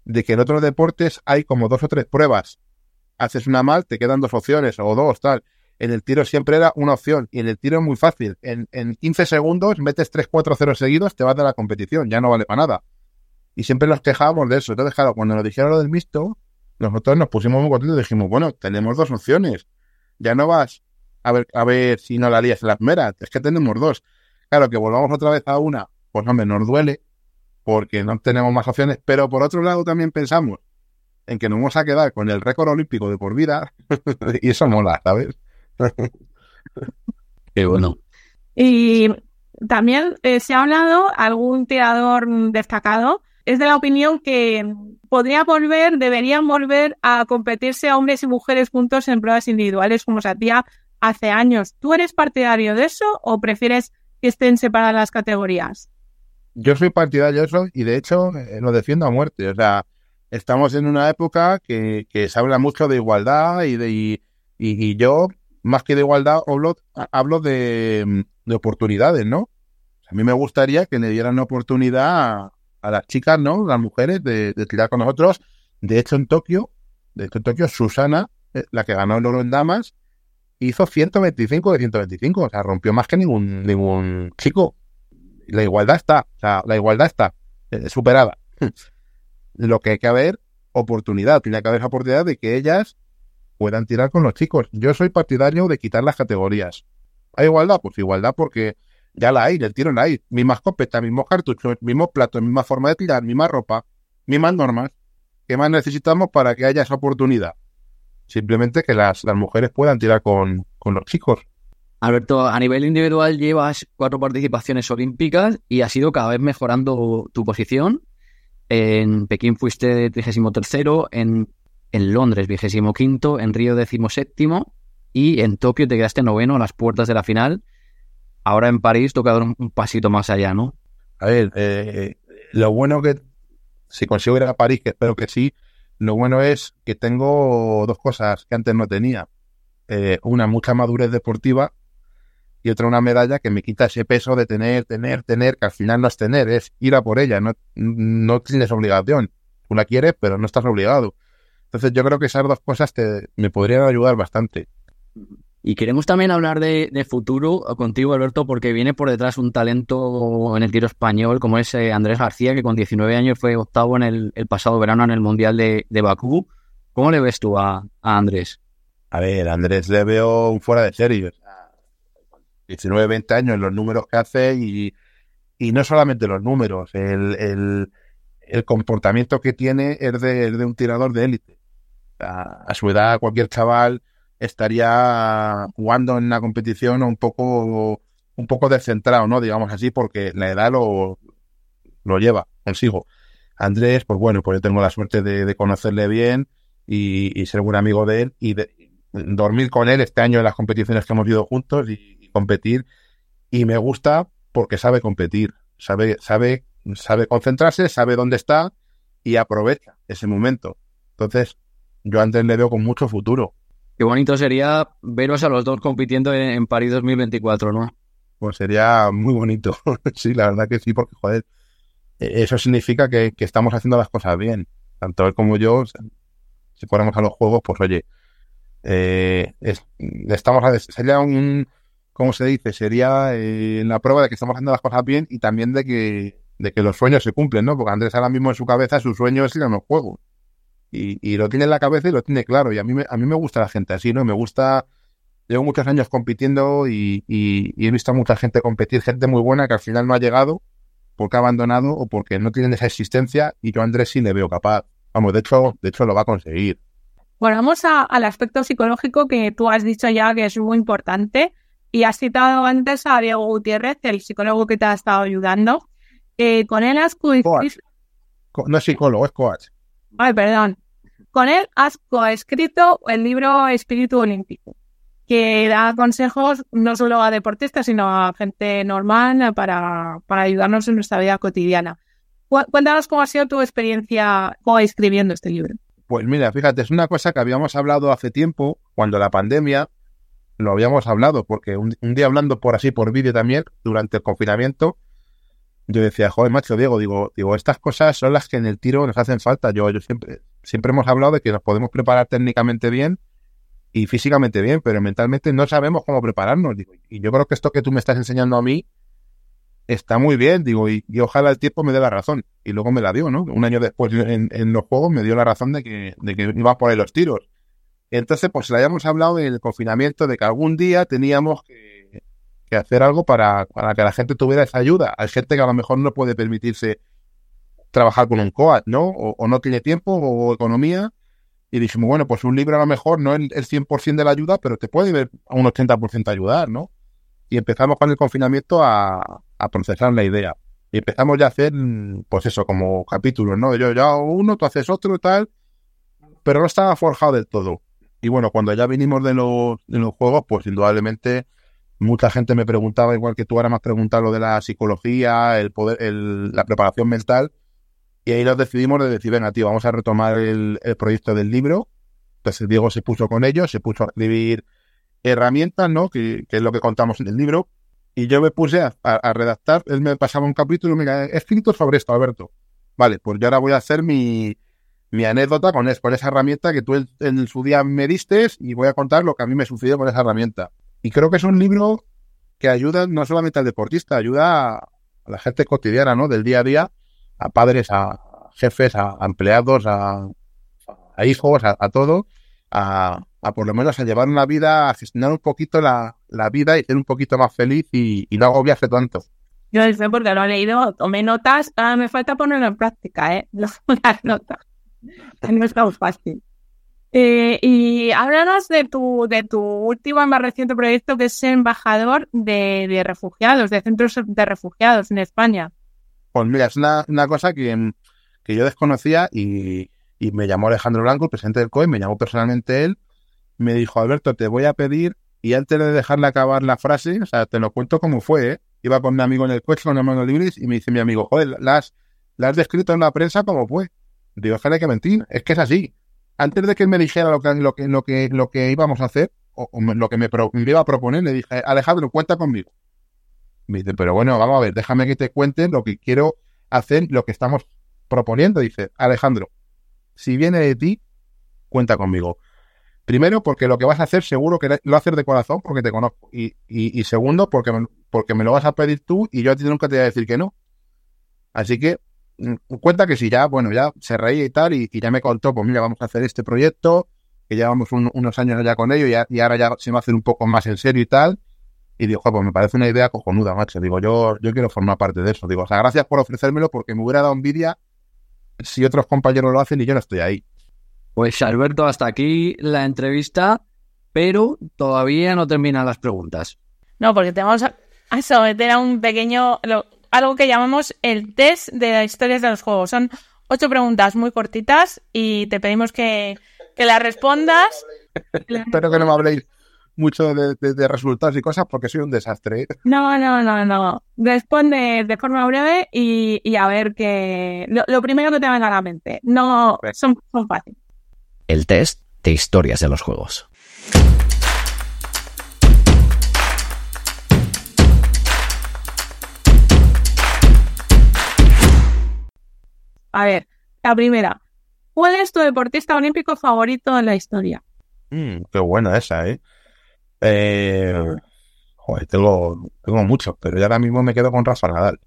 De que en otros deportes hay como dos o tres pruebas. Haces una mal, te quedan dos opciones o dos, tal. En el tiro siempre era una opción y en el tiro es muy fácil. En, en 15 segundos metes 3, 4, 0 seguidos, te vas de la competición, ya no vale para nada. Y siempre nos quejábamos de eso. Entonces, claro, cuando nos dijeron lo del mixto, nosotros nos pusimos muy contentos y dijimos, bueno, tenemos dos opciones. Ya no vas a ver, a ver si no la lías las meras, es que tenemos dos. Claro, que volvamos otra vez a una, pues hombre, nos duele, porque no tenemos más opciones, pero por otro lado también pensamos en que nos vamos a quedar con el récord olímpico de por vida y eso mola, ¿sabes? Qué bueno. Y también eh, se ha hablado, algún tirador destacado, es de la opinión que podría volver, deberían volver a competirse a hombres y mujeres juntos en pruebas individuales como se hacía hace años. ¿Tú eres partidario de eso o prefieres que estén separadas las categorías? Yo soy partidario de eso y de hecho eh, lo defiendo a muerte. O sea, estamos en una época que, se habla mucho de igualdad y de y, yo más que de igualdad hablo, hablo de, oportunidades, ¿no? A mí me gustaría que le dieran oportunidad a, las chicas, ¿no? Las mujeres de, tirar con nosotros. De hecho, en Tokio, de hecho en Tokio, Susana, eh, la que ganó el oro en damas, hizo 125 de 125, o sea, rompió más que ningún, ningún chico. La igualdad está, o sea, la igualdad está eh, superada. Lo que hay que haber oportunidad, tiene que haber oportunidad de que ellas puedan tirar con los chicos. Yo soy partidario de quitar las categorías. ¿Hay igualdad? Pues igualdad porque ya la hay, el tiro la hay. Misma escopeta, mismos cartuchos, mismos platos, misma forma de tirar, misma ropa, mismas normas. ¿Qué más necesitamos para que haya esa oportunidad? Simplemente que las, las mujeres puedan tirar con, con los chicos. Alberto, a nivel individual llevas cuatro participaciones olímpicas y has ido cada vez mejorando tu posición. En Pekín fuiste 33 en, en Londres 25 en Río 17 y en Tokio te quedaste noveno a las puertas de la final. Ahora en París toca dar un, pasito más allá, ¿no? A ver, eh, lo bueno que si consigo ir a París, que espero que sí, lo bueno es que tengo dos cosas que antes no tenía. Eh, una, mucha madurez deportiva y otra, una medalla que me quita ese peso de tener, tener, tener, que al final no es tener, es ir a por ella, no, no tienes obligación. Tú la quieres, pero no estás obligado. Entonces yo creo que esas dos cosas te, me podrían ayudar bastante. Y queremos también hablar de, futuro contigo, Alberto, porque viene por detrás un talento en el tiro español como es eh, Andrés García, que con 19 años fue octavo en el, pasado verano en el Mundial de, Bakú. ¿Cómo le ves tú a, Andrés? A ver, Andrés le veo un fuera de serie. 19, 20 años, los números que hace y, y no solamente los números, el, el, comportamiento que tiene es de, de un tirador de élite. A, su edad, cualquier chaval estaría jugando en una competición un poco, un poco descentrado, ¿no? Digamos así, porque la edad lo, lo lleva consigo. Andrés, pues bueno, pues yo tengo la suerte de, conocerle bien y, ser buen amigo de él y de, dormir con él este año en las competiciones que hemos ido juntos y, competir y me gusta porque sabe competir, sabe, sabe, sabe concentrarse, sabe dónde está y aprovecha ese momento. Entonces, yo antes le veo con mucho futuro. Qué bonito sería veros a los dos compitiendo en, París 2024, ¿no? Pues sería muy bonito. sí, la verdad que sí, porque, joder, e, eso significa que, estamos haciendo las cosas bien. Tanto él como yo, si fuéramos a los juegos, pues oye, eh, estamos a, sería un, ¿cómo se dice? Sería eh, la prueba de que estamos haciendo las cosas bien y también de que, de que los sueños se cumplen, ¿no? Porque Andrés ahora mismo en su cabeza su sueño es ir a los juegos. Y, y, lo tiene en la cabeza y lo tiene claro. Y a mí, me, a mí me gusta la gente así, ¿no? Me gusta... Llevo muchos años compitiendo y, y, he visto a mucha gente competir, gente muy buena que al final no ha llegado porque ha abandonado o porque no tienen esa existencia y yo a Andrés sí le veo capaz. Vamos, de hecho, de hecho lo va a conseguir. Bueno, vamos al aspecto psicológico que tú has dicho ya que es muy importante. Y has citado antes a Diego Gutiérrez, el psicólogo que te ha estado ayudando. Eh, con él has coescrito... No es psicólogo, es coach. Ay, perdón. Con él has coescrito el libro Espíritu Olímpico, que da consejos no solo a deportistas, sino a gente normal para, para ayudarnos en nuestra vida cotidiana. Cuéntanos cómo ha sido tu experiencia coescribiendo este libro. Pues mira, fíjate, es una cosa que habíamos hablado hace tiempo, cuando la pandemia, lo habíamos hablado, porque un, día hablando por así, por vídeo también, durante el confinamiento, yo decía, joder, macho, Diego, digo, digo, estas cosas son las que en el tiro nos hacen falta. Yo, yo siempre, siempre hemos hablado de que nos podemos preparar técnicamente bien y físicamente bien, pero mentalmente no sabemos cómo prepararnos. Y yo creo que esto que tú me estás enseñando a mí está muy bien, digo, y, ojalá el tiempo me dé la razón. Y luego me la dio, ¿no? Un año después en, los juegos me dio la razón de que, de que iba por ahí los tiros. Entonces, pues le habíamos hablado en el confinamiento de que algún día teníamos que, hacer algo para, para, que la gente tuviera esa ayuda. Hay gente que a lo mejor no puede permitirse trabajar con un coat, ¿no? O, no tiene tiempo o economía. Y dijimos, bueno, pues un libro a lo mejor no es el 100% de la ayuda, pero te puede ver a un 80% ayudar, ¿no? Y empezamos con el confinamiento a, procesar la idea. Y empezamos ya a hacer, pues eso, como capítulos, ¿no? Yo ya uno, tú haces otro y tal, pero no estaba forjado del todo. Y bueno, cuando ya vinimos de los, de los juegos, pues indudablemente mucha gente me preguntaba, igual que tú ahora me has preguntado lo de la psicología, el poder, el, la preparación mental, y ahí nos decidimos de decir, venga, tío, vamos a retomar el, proyecto del libro. Entonces Diego se puso con ello, se puso a escribir herramientas, ¿no? Que, que es lo que contamos en el libro. Y yo me puse a, redactar, él me pasaba un capítulo he escrito sobre esto, Alberto. Vale, pues yo ahora voy a hacer mi, mi anécdota con, con esa herramienta que tú en, su día me diste y voy a contar lo que a mí me sucedió con esa herramienta. Y creo que es un libro que ayuda no solamente al deportista, ayuda a, la gente cotidiana, ¿no? Del día a día, a padres, a jefes, a, empleados, a, hijos, a, todo, a, por lo menos a llevar una vida, a gestionar un poquito la, vida y ser un poquito más feliz y, y no agobiarse tanto. Yo sé porque lo he leído, tomé notas, ahora me falta ponerlo en práctica, ¿eh? Las notas. No es fácil. Y háblanos de tu, de tu último y más reciente proyecto, que es ser embajador de, refugiados, de centros de refugiados en España. Pues mira, es una, una cosa que, que yo desconocía y, y me llamó Alejandro Blanco, el presidente del COE, me llamó personalmente él me dijo, Alberto, te voy a pedir, y antes de dejarle acabar la frase, o sea, te lo cuento como fue, ¿eh? Iba con mi amigo en el coche con las manos libres y me dice mi amigo, joder, la has, descrito en la prensa como fue. Digo, es que hay que mentir, es que es así. Antes de que él me dijera lo que, lo que, lo que, lo que íbamos a hacer, o, lo que me, iba a proponer, le dije, Alejandro, cuenta conmigo. Me dice, pero bueno, vamos a ver, déjame que te cuente lo que quiero hacer, lo que estamos proponiendo. Dice, Alejandro, si viene de ti, cuenta conmigo. Primero, porque lo que vas a hacer seguro que lo haces de corazón porque te conozco. Y, y, segundo, porque me, porque me lo vas a pedir tú y yo a ti nunca te voy a decir que no. Así que cuenta que si ya, bueno, ya se reía y tal, y, ya me contó, pues mira, vamos a hacer este proyecto, que llevamos unos años ya con ello y, ahora ya se va a hacer un poco más en serio y tal. Y digo, pues me parece una idea cojonuda, macho. Digo, yo, yo quiero formar parte de eso. Digo, o sea, gracias por ofrecérmelo porque me hubiera dado envidia si otros compañeros lo hacen y yo no estoy ahí. Pues Alberto, hasta aquí la entrevista, pero todavía no terminan las preguntas. No, porque tenemos a someter a un pequeño, algo que llamamos el test de las historias de los juegos. Son ocho preguntas muy cortitas y te pedimos que, las respondas. Espero que no me habléis mucho de, resultados y cosas porque soy un desastre. ¿eh? No, no, no, no. Responde de forma breve y, a ver qué... Lo, primero que te venga a la mente. No, son, son fáciles el test de historias de los juegos. A ver, la primera. ¿Cuál es tu deportista olímpico favorito en la historia? Mm, qué buena esa, ¿eh? eh joder, tengo, tengo muchos, pero ya ahora mismo me quedo con Rafa Nadal.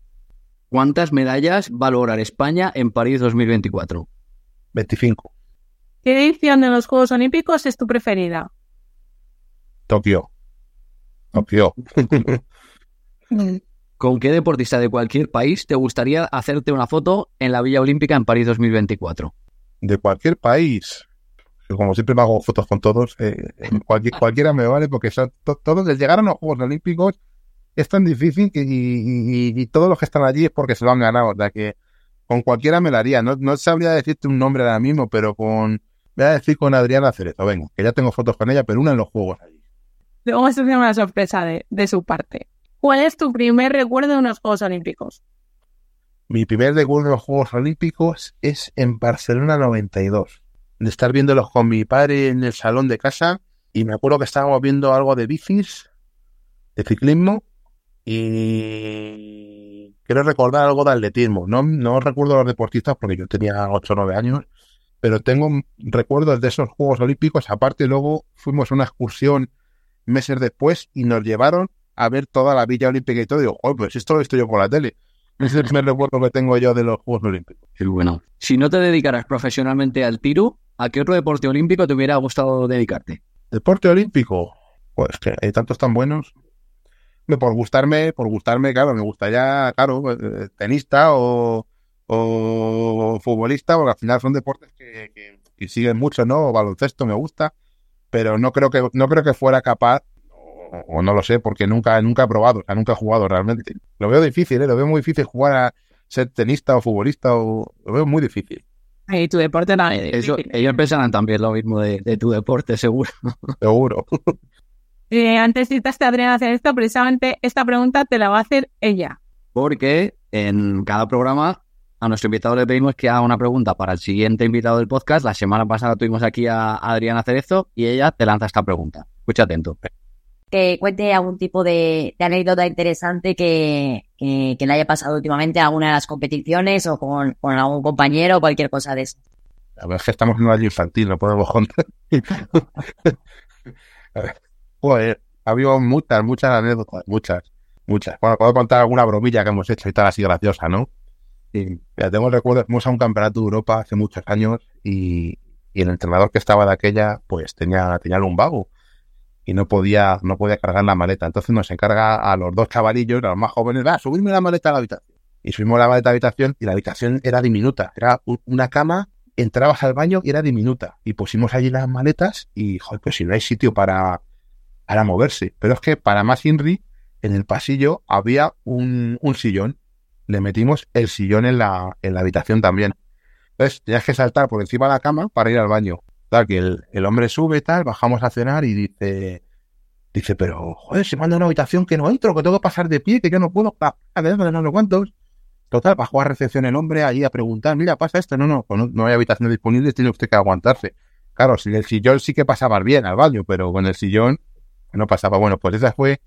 ¿Cuántas medallas va a lograr España en París 2024? 25. ¿Qué edición de los Juegos Olímpicos es tu preferida? Tokio. Tokio. ¿Con qué deportista de cualquier país te gustaría hacerte una foto en la Villa Olímpica en París 2024? De cualquier país. Como siempre me hago fotos con todos, eh, cualquiera me vale porque son todos, el llegar a los Juegos Olímpicos es tan difícil que, y, todos los que están allí es porque se lo han ganado. O sea que con cualquiera me la haría. No, no sabría decirte un nombre ahora mismo, pero con, Voy a decir con Adriana Cerezo, venga, que ya tengo fotos con ella, pero una en los juegos allí. Luego a hacer una sorpresa de, de su parte. ¿Cuál es tu primer recuerdo de unos Juegos Olímpicos? Mi primer recuerdo de los Juegos Olímpicos es en Barcelona 92. De estar viéndolos con mi padre en el salón de casa y me acuerdo que estábamos viendo algo de bicis, de ciclismo y quiero recordar algo de atletismo. No, no recuerdo los deportistas porque yo tenía 8 o 9 años, pero tengo recuerdos de esos Juegos Olímpicos. Aparte, luego fuimos a una excursión meses después y nos llevaron a ver toda la Villa Olímpica y todo. Y digo, oh, pues esto lo he visto yo por la tele. Ese es el primer recuerdo que tengo yo de los Juegos Olímpicos. Qué bueno. Si no te dedicaras profesionalmente al tiro, ¿a qué otro deporte olímpico te hubiera gustado dedicarte? ¿Deporte olímpico? Pues que hay tantos tan buenos. Por gustarme, por gustarme, claro, me gustaría, claro, eh, tenista o o futbolista, porque al final son deportes que, que, siguen mucho, ¿no? O baloncesto me gusta, pero no creo que, no creo que fuera capaz, o, no lo sé, porque nunca, nunca he probado, o sea, nunca he jugado realmente. Lo veo difícil, ¿eh? Lo veo muy difícil jugar a ser tenista o futbolista, o, lo veo muy difícil. Y tu deporte no ellos pensarán también lo mismo de, tu deporte, seguro. Seguro. Eh, antes citaste a Adriana hacer esto, precisamente esta pregunta te la va a hacer ella. Porque en cada programa a nuestro invitado le pedimos que haga una pregunta para el siguiente invitado del podcast. La semana pasada tuvimos aquí a Adriana Cerezo y ella te lanza esta pregunta. Escucha atento. Que cuente algún tipo de, anécdota interesante que, le haya pasado últimamente a alguna de las competiciones o con, algún compañero o cualquier cosa de eso. A ver, es que estamos en un año infantil, no podemos contar. Joder, ha habido muchas, muchas anécdotas, muchas, muchas. Bueno, puedo contar alguna bromilla que hemos hecho y tal así graciosa, ¿no? Y ya recuerdo, fuimos a un campeonato de Europa hace muchos años y, el entrenador que estaba de aquella, pues tenía, tenía lumbago y no podía, no podía cargar la maleta. Entonces nos encarga a los dos chavalillos, a los más jóvenes, va, subirme la maleta a la habitación. Y subimos la maleta a la habitación y la habitación era diminuta. Era una cama, entrabas al baño y era diminuta. Y pusimos allí las maletas y, joder, pues si no hay sitio para, para moverse. Pero es que para más Inri, en el pasillo había un, un sillón le metimos el sillón en la, en la habitación también. Entonces, tenías que saltar por encima de la cama para ir al baño. Que el, hombre sube tal, bajamos a cenar y dice, dice, pero, joder, se manda una habitación que no entro, que tengo que pasar de pie, que yo no puedo, no sé cuántos. Total, bajó a recepción el hombre allí a preguntar, mira, pasa esto, no, no, pues no, no hay habitación disponible, tiene usted que aguantarse. Claro, sin el sillón sí que pasaba bien al baño, pero con el sillón no pasaba. Bueno, pues esa fue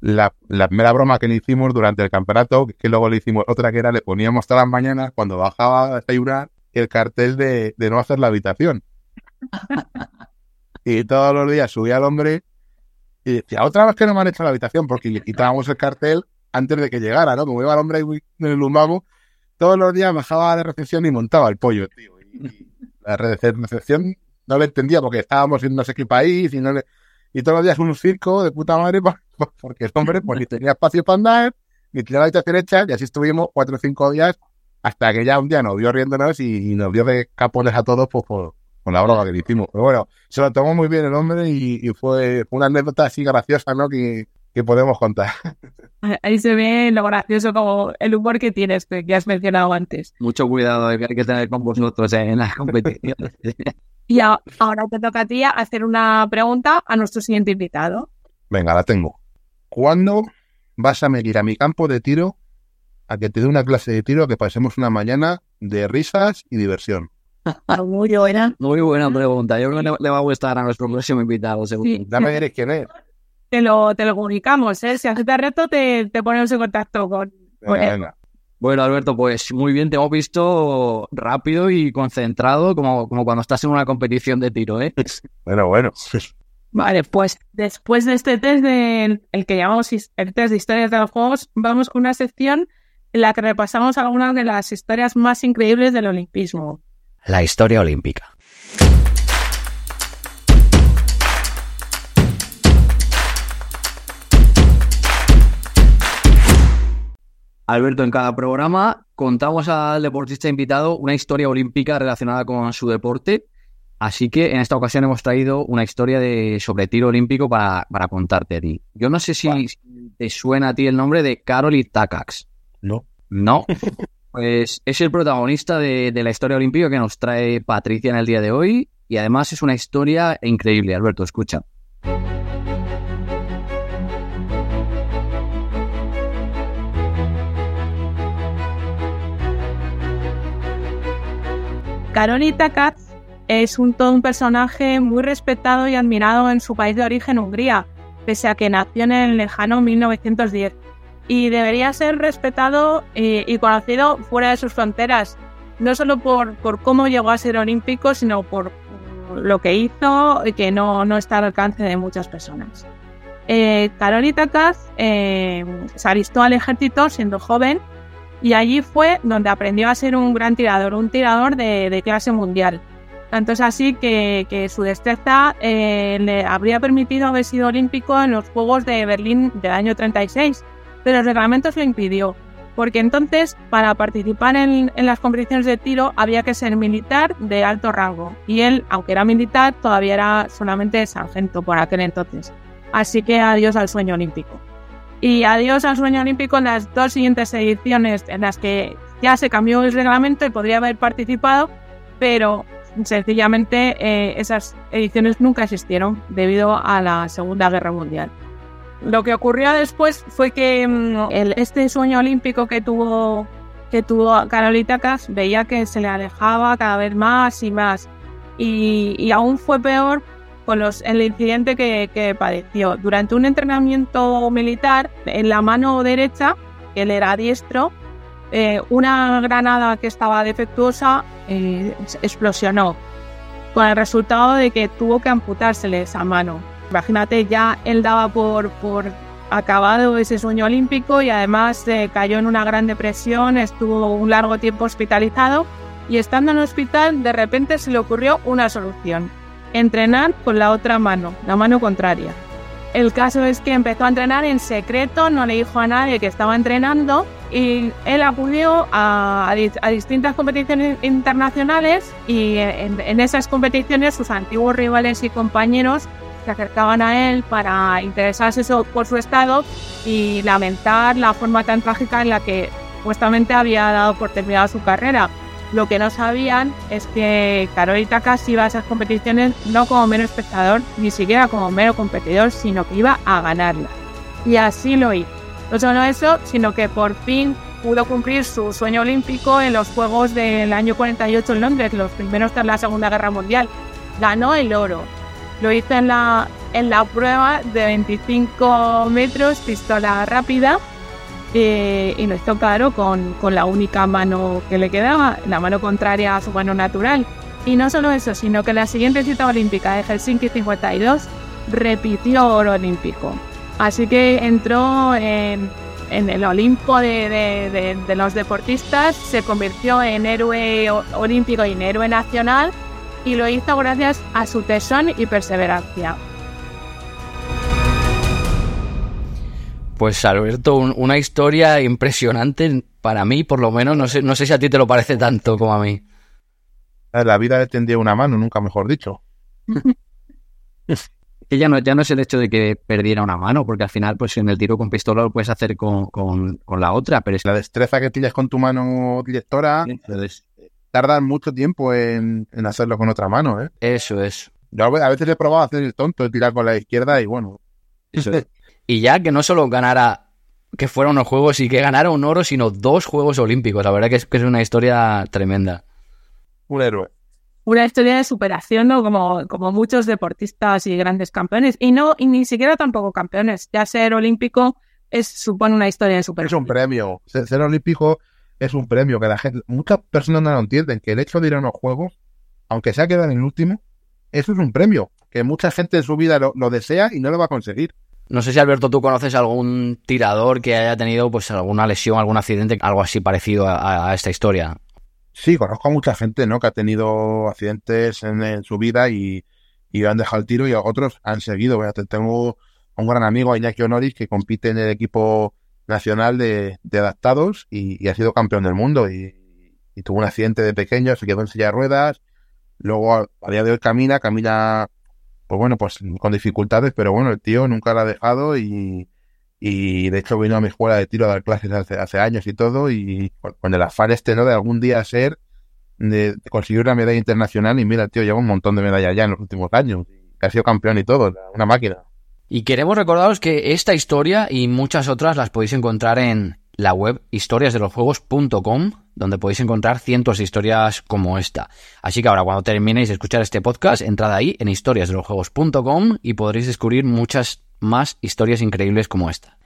la, la, primera broma que le hicimos durante el campeonato, que luego le hicimos otra que era, le poníamos todas las mañanas cuando bajaba a desayunar el cartel de, no hacer la habitación. Y todos los días subía al hombre y decía, otra vez que no me han hecho la habitación, porque le quitábamos el cartel antes de que llegara, ¿no? Como iba el hombre en el lumbago, todos los días bajaba de recepción y montaba el pollo, tío. Y, la recepción no le entendía porque estábamos en no sé qué país y no y todos los días un circo de puta madre porque el hombre pues ni tenía espacio para andar, ni tenía la habitación hecha y así estuvimos cuatro o cinco días hasta que ya un día nos vio riéndonos y, nos dio de capones a todos pues, por, con la broma que le hicimos. Pero bueno, se lo tomó muy bien el hombre y, fue una anécdota así graciosa, ¿no? Que, que podemos contar. Ahí se ve lo gracioso como el humor que tienes, que has mencionado antes. Mucho cuidado que hay que tener con vosotros en las competiciones. Y ahora te toca a ti hacer una pregunta a nuestro siguiente invitado. Venga, la tengo. ¿Cuándo vas a medir a mi campo de tiro a que te dé una clase de tiro a que pasemos una mañana de risas y diversión? Muy buena. Muy buena pregunta. Yo creo que le va a gustar a nuestro próximo invitado, seguro. Dame ver quién es. Te lo, te lo comunicamos, ¿eh? Si aceptas reto, te, te ponemos en contacto con, venga. Bueno, Alberto, pues muy bien, te hemos visto rápido y concentrado, como, como cuando estás en una competición de tiro, ¿eh? Bueno, bueno. Vale, pues después de este test, de, el que llamamos el test de historias de los juegos, vamos con una sección en la que repasamos algunas de las historias más increíbles del olimpismo. La historia olímpica. Alberto, en cada programa contamos al deportista invitado una historia olímpica relacionada con su deporte. Así que en esta ocasión hemos traído una historia de, sobre tiro olímpico para, contarte a ti. Yo no sé si te suena a ti el nombre de Karol Takacs. No. No. Pues es el protagonista de, la historia olímpica que nos trae Patricia en el día de hoy. Y además es una historia increíble, Alberto, escucha. Karonita Katz es un, todo un personaje muy respetado y admirado en su país de origen, Hungría, pese a que nació en el lejano 1910. Y debería ser respetado eh, y, conocido fuera de sus fronteras, no solo por, por, cómo llegó a ser olímpico, sino por lo que hizo y que no, no está al alcance de muchas personas. Eh, Karonita Katz eh, se alistó al ejército siendo joven y allí fue donde aprendió a ser un gran tirador, un tirador de, clase mundial. Tanto es así que, su destreza eh, le habría permitido haber sido olímpico en los Juegos de Berlín del año 36, pero los reglamentos lo impidió, porque entonces para participar en, en, las competiciones de tiro había que ser militar de alto rango y él, aunque era militar, todavía era solamente sargento por aquel entonces. Así que adiós al sueño olímpico. Y adiós al sueño olímpico en las dos siguientes ediciones en las que ya se cambió el reglamento y podría haber participado, pero sencillamente eh, esas ediciones nunca existieron debido a la Segunda Guerra Mundial. Lo que ocurrió después fue que mm, este sueño olímpico que tuvo que tuvo Carolita Cas veía que se le alejaba cada vez más y más y, aún fue peor con los, el incidente que, que, padeció. Durante un entrenamiento militar, en la mano derecha, él era diestro, eh, una granada que estaba defectuosa eh, explosionó, con el resultado de que tuvo que amputársele esa mano. Imagínate, ya él daba por, por acabado ese sueño olímpico y además eh, cayó en una gran depresión, estuvo un largo tiempo hospitalizado y estando en el hospital de repente se le ocurrió una solución, entrenar con la otra mano, la mano contraria. El caso es que empezó a entrenar en secreto, no le dijo a nadie que estaba entrenando y él acudió a, a, a distintas competiciones internacionales y en, en, esas competiciones sus antiguos rivales y compañeros se acercaban a él para interesarse por su estado y lamentar la forma tan trágica en la que supuestamente había dado por terminada su carrera. Lo que no sabían es que Carolita casi iba a esas competiciones no como mero espectador, ni siquiera como mero competidor, sino que iba a ganarla. Y así lo hizo. No solo eso, sino que por fin pudo cumplir su sueño olímpico en los Juegos del año 48 en Londres, los primeros tras la Segunda Guerra Mundial. Ganó el oro. Lo hizo en la, en la prueba de 25 metros, pistola rápida, eh, y lo hizo claro con, con, la única mano que le quedaba, la mano contraria a su mano natural. Y no solo eso, sino que la siguiente cita olímpica de Helsinki 52 repitió oro olímpico. Así que entró en, en el Olimpo de, de, de, de, los deportistas, se convirtió en héroe olímpico y en héroe nacional y lo hizo gracias a su tesón y perseverancia. Pues Alberto, un, una historia impresionante para mí, por lo menos. No sé, no sé si a ti te lo parece tanto como a mí. La vida le tendía una mano, nunca mejor dicho. que ya no, ya no es el hecho de que perdiera una mano, porque al final, pues en el tiro con pistola lo puedes hacer con, con, con la otra, pero es la destreza que tienes con tu mano directora, sí. Tardan mucho tiempo en, en, hacerlo con otra mano, ¿eh? Eso es. Yo a veces he probado a hacer el tonto, de tirar con la izquierda y bueno. Eso es. Y ya que no solo ganara que fuera unos juegos y que ganara un oro, sino dos Juegos Olímpicos. La verdad que es, que es una historia tremenda. Un héroe. Una historia de superación, ¿no? Como, como muchos deportistas y grandes campeones. Y no, y ni siquiera tampoco campeones. Ya ser olímpico es, supone una historia de superación. Es un premio. Ser, ser olímpico es un premio que la gente, muchas personas no lo entienden, que el hecho de ir a unos juegos, aunque sea quedar en el último, eso es un premio, que mucha gente en su vida lo, lo desea y no lo va a conseguir. No sé si Alberto tú conoces algún tirador que haya tenido pues alguna lesión, algún accidente, algo así parecido a, a esta historia. Sí, conozco a mucha gente, ¿no? Que ha tenido accidentes en, en su vida y, y, han dejado el tiro y otros han seguido. Tengo un gran amigo, Iñaki Honoris, que compite en el equipo nacional de, de adaptados y, ha sido campeón del mundo y, tuvo un accidente de pequeño, se quedó en silla de ruedas. Luego, a, a día de hoy camina, camina pues bueno, pues con dificultades, pero bueno, el tío nunca la ha dejado y, de hecho vino a mi escuela de tiro a dar clases hace, hace años y todo y con el afán este, ¿no? De algún día ser, de, conseguir una medalla internacional y mira, tío lleva un montón de medallas ya en los últimos años, que ha sido campeón y todo, una máquina. Y queremos recordaros que esta historia y muchas otras las podéis encontrar en la web historiasdelosjuegos.com, donde podéis encontrar cientos de historias como esta. Así que ahora cuando terminéis de escuchar este podcast, entrad ahí en historiasdelosjuegos.com y podréis descubrir muchas más historias increíbles como esta.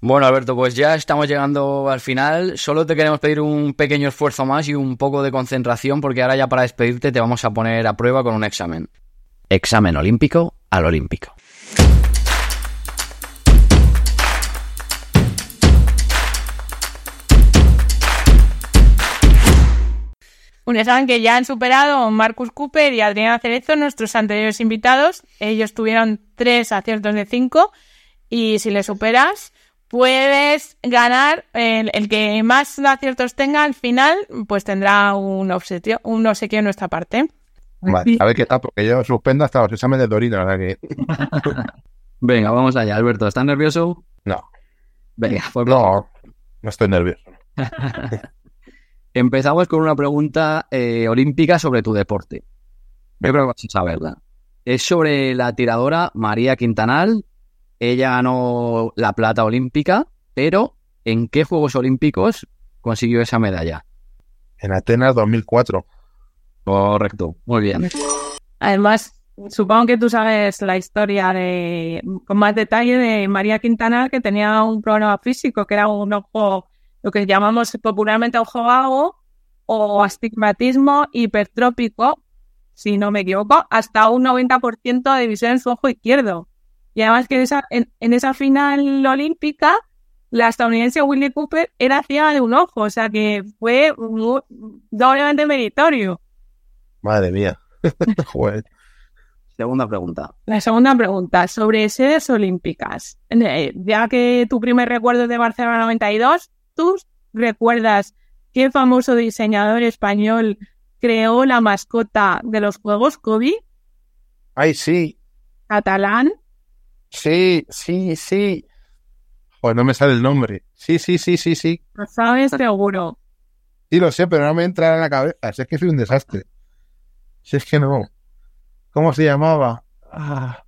Bueno, Alberto, pues ya estamos llegando al final. Solo te queremos pedir un pequeño esfuerzo más y un poco de concentración porque ahora ya para despedirte te vamos a poner a prueba con un examen. Examen olímpico al olímpico. Un examen que ya han superado Marcus Cooper y Adriana Cerezo, nuestros anteriores invitados. Ellos tuvieron tres aciertos de cinco y si le superas, puedes ganar, el, el que más aciertos tenga al final, pues tendrá un obsequio, un obsequio en nuestra parte. Vale, a ver qué tal, porque yo suspendo hasta los exámenes de la verdad que... Venga, vamos allá, Alberto. ¿Estás nervioso? No, Venga, pues no, no estoy nervioso. Empezamos con una pregunta eh, olímpica sobre tu deporte. Yo creo que vas a saberla. Es sobre la tiradora María Quintanal. Ella ganó la plata olímpica, pero ¿en qué Juegos Olímpicos consiguió esa medalla? En Atenas 2004. Correcto, muy bien. Además, supongo que tú sabes la historia de, con más detalle de María Quintana, que tenía un problema físico, que era un ojo, lo que llamamos popularmente ojo vago, o astigmatismo hipertrópico, si no me equivoco, hasta un 90% de visión en su ojo izquierdo. Y además que en esa, en, en esa final olímpica, la estadounidense Willie Cooper era ciega de un ojo, o sea que fue muy- doblemente meritorio. Madre mía. Joder. Segunda pregunta. La segunda pregunta, sobre sedes olímpicas. Eh, Ya que tu primer recuerdo es de Barcelona 92, ¿tú recuerdas qué famoso diseñador español creó la mascota de los Juegos Kobe? Ay, sí, ¿Catalán? sí, sí, sí. Joder, no me sale el nombre. Sí, sí, sí, sí, sí. Lo sabes seguro. Sí, lo sé, pero no me entra en la cabeza. Si es que soy un desastre. Si es que no. ¿Cómo se llamaba? Ah.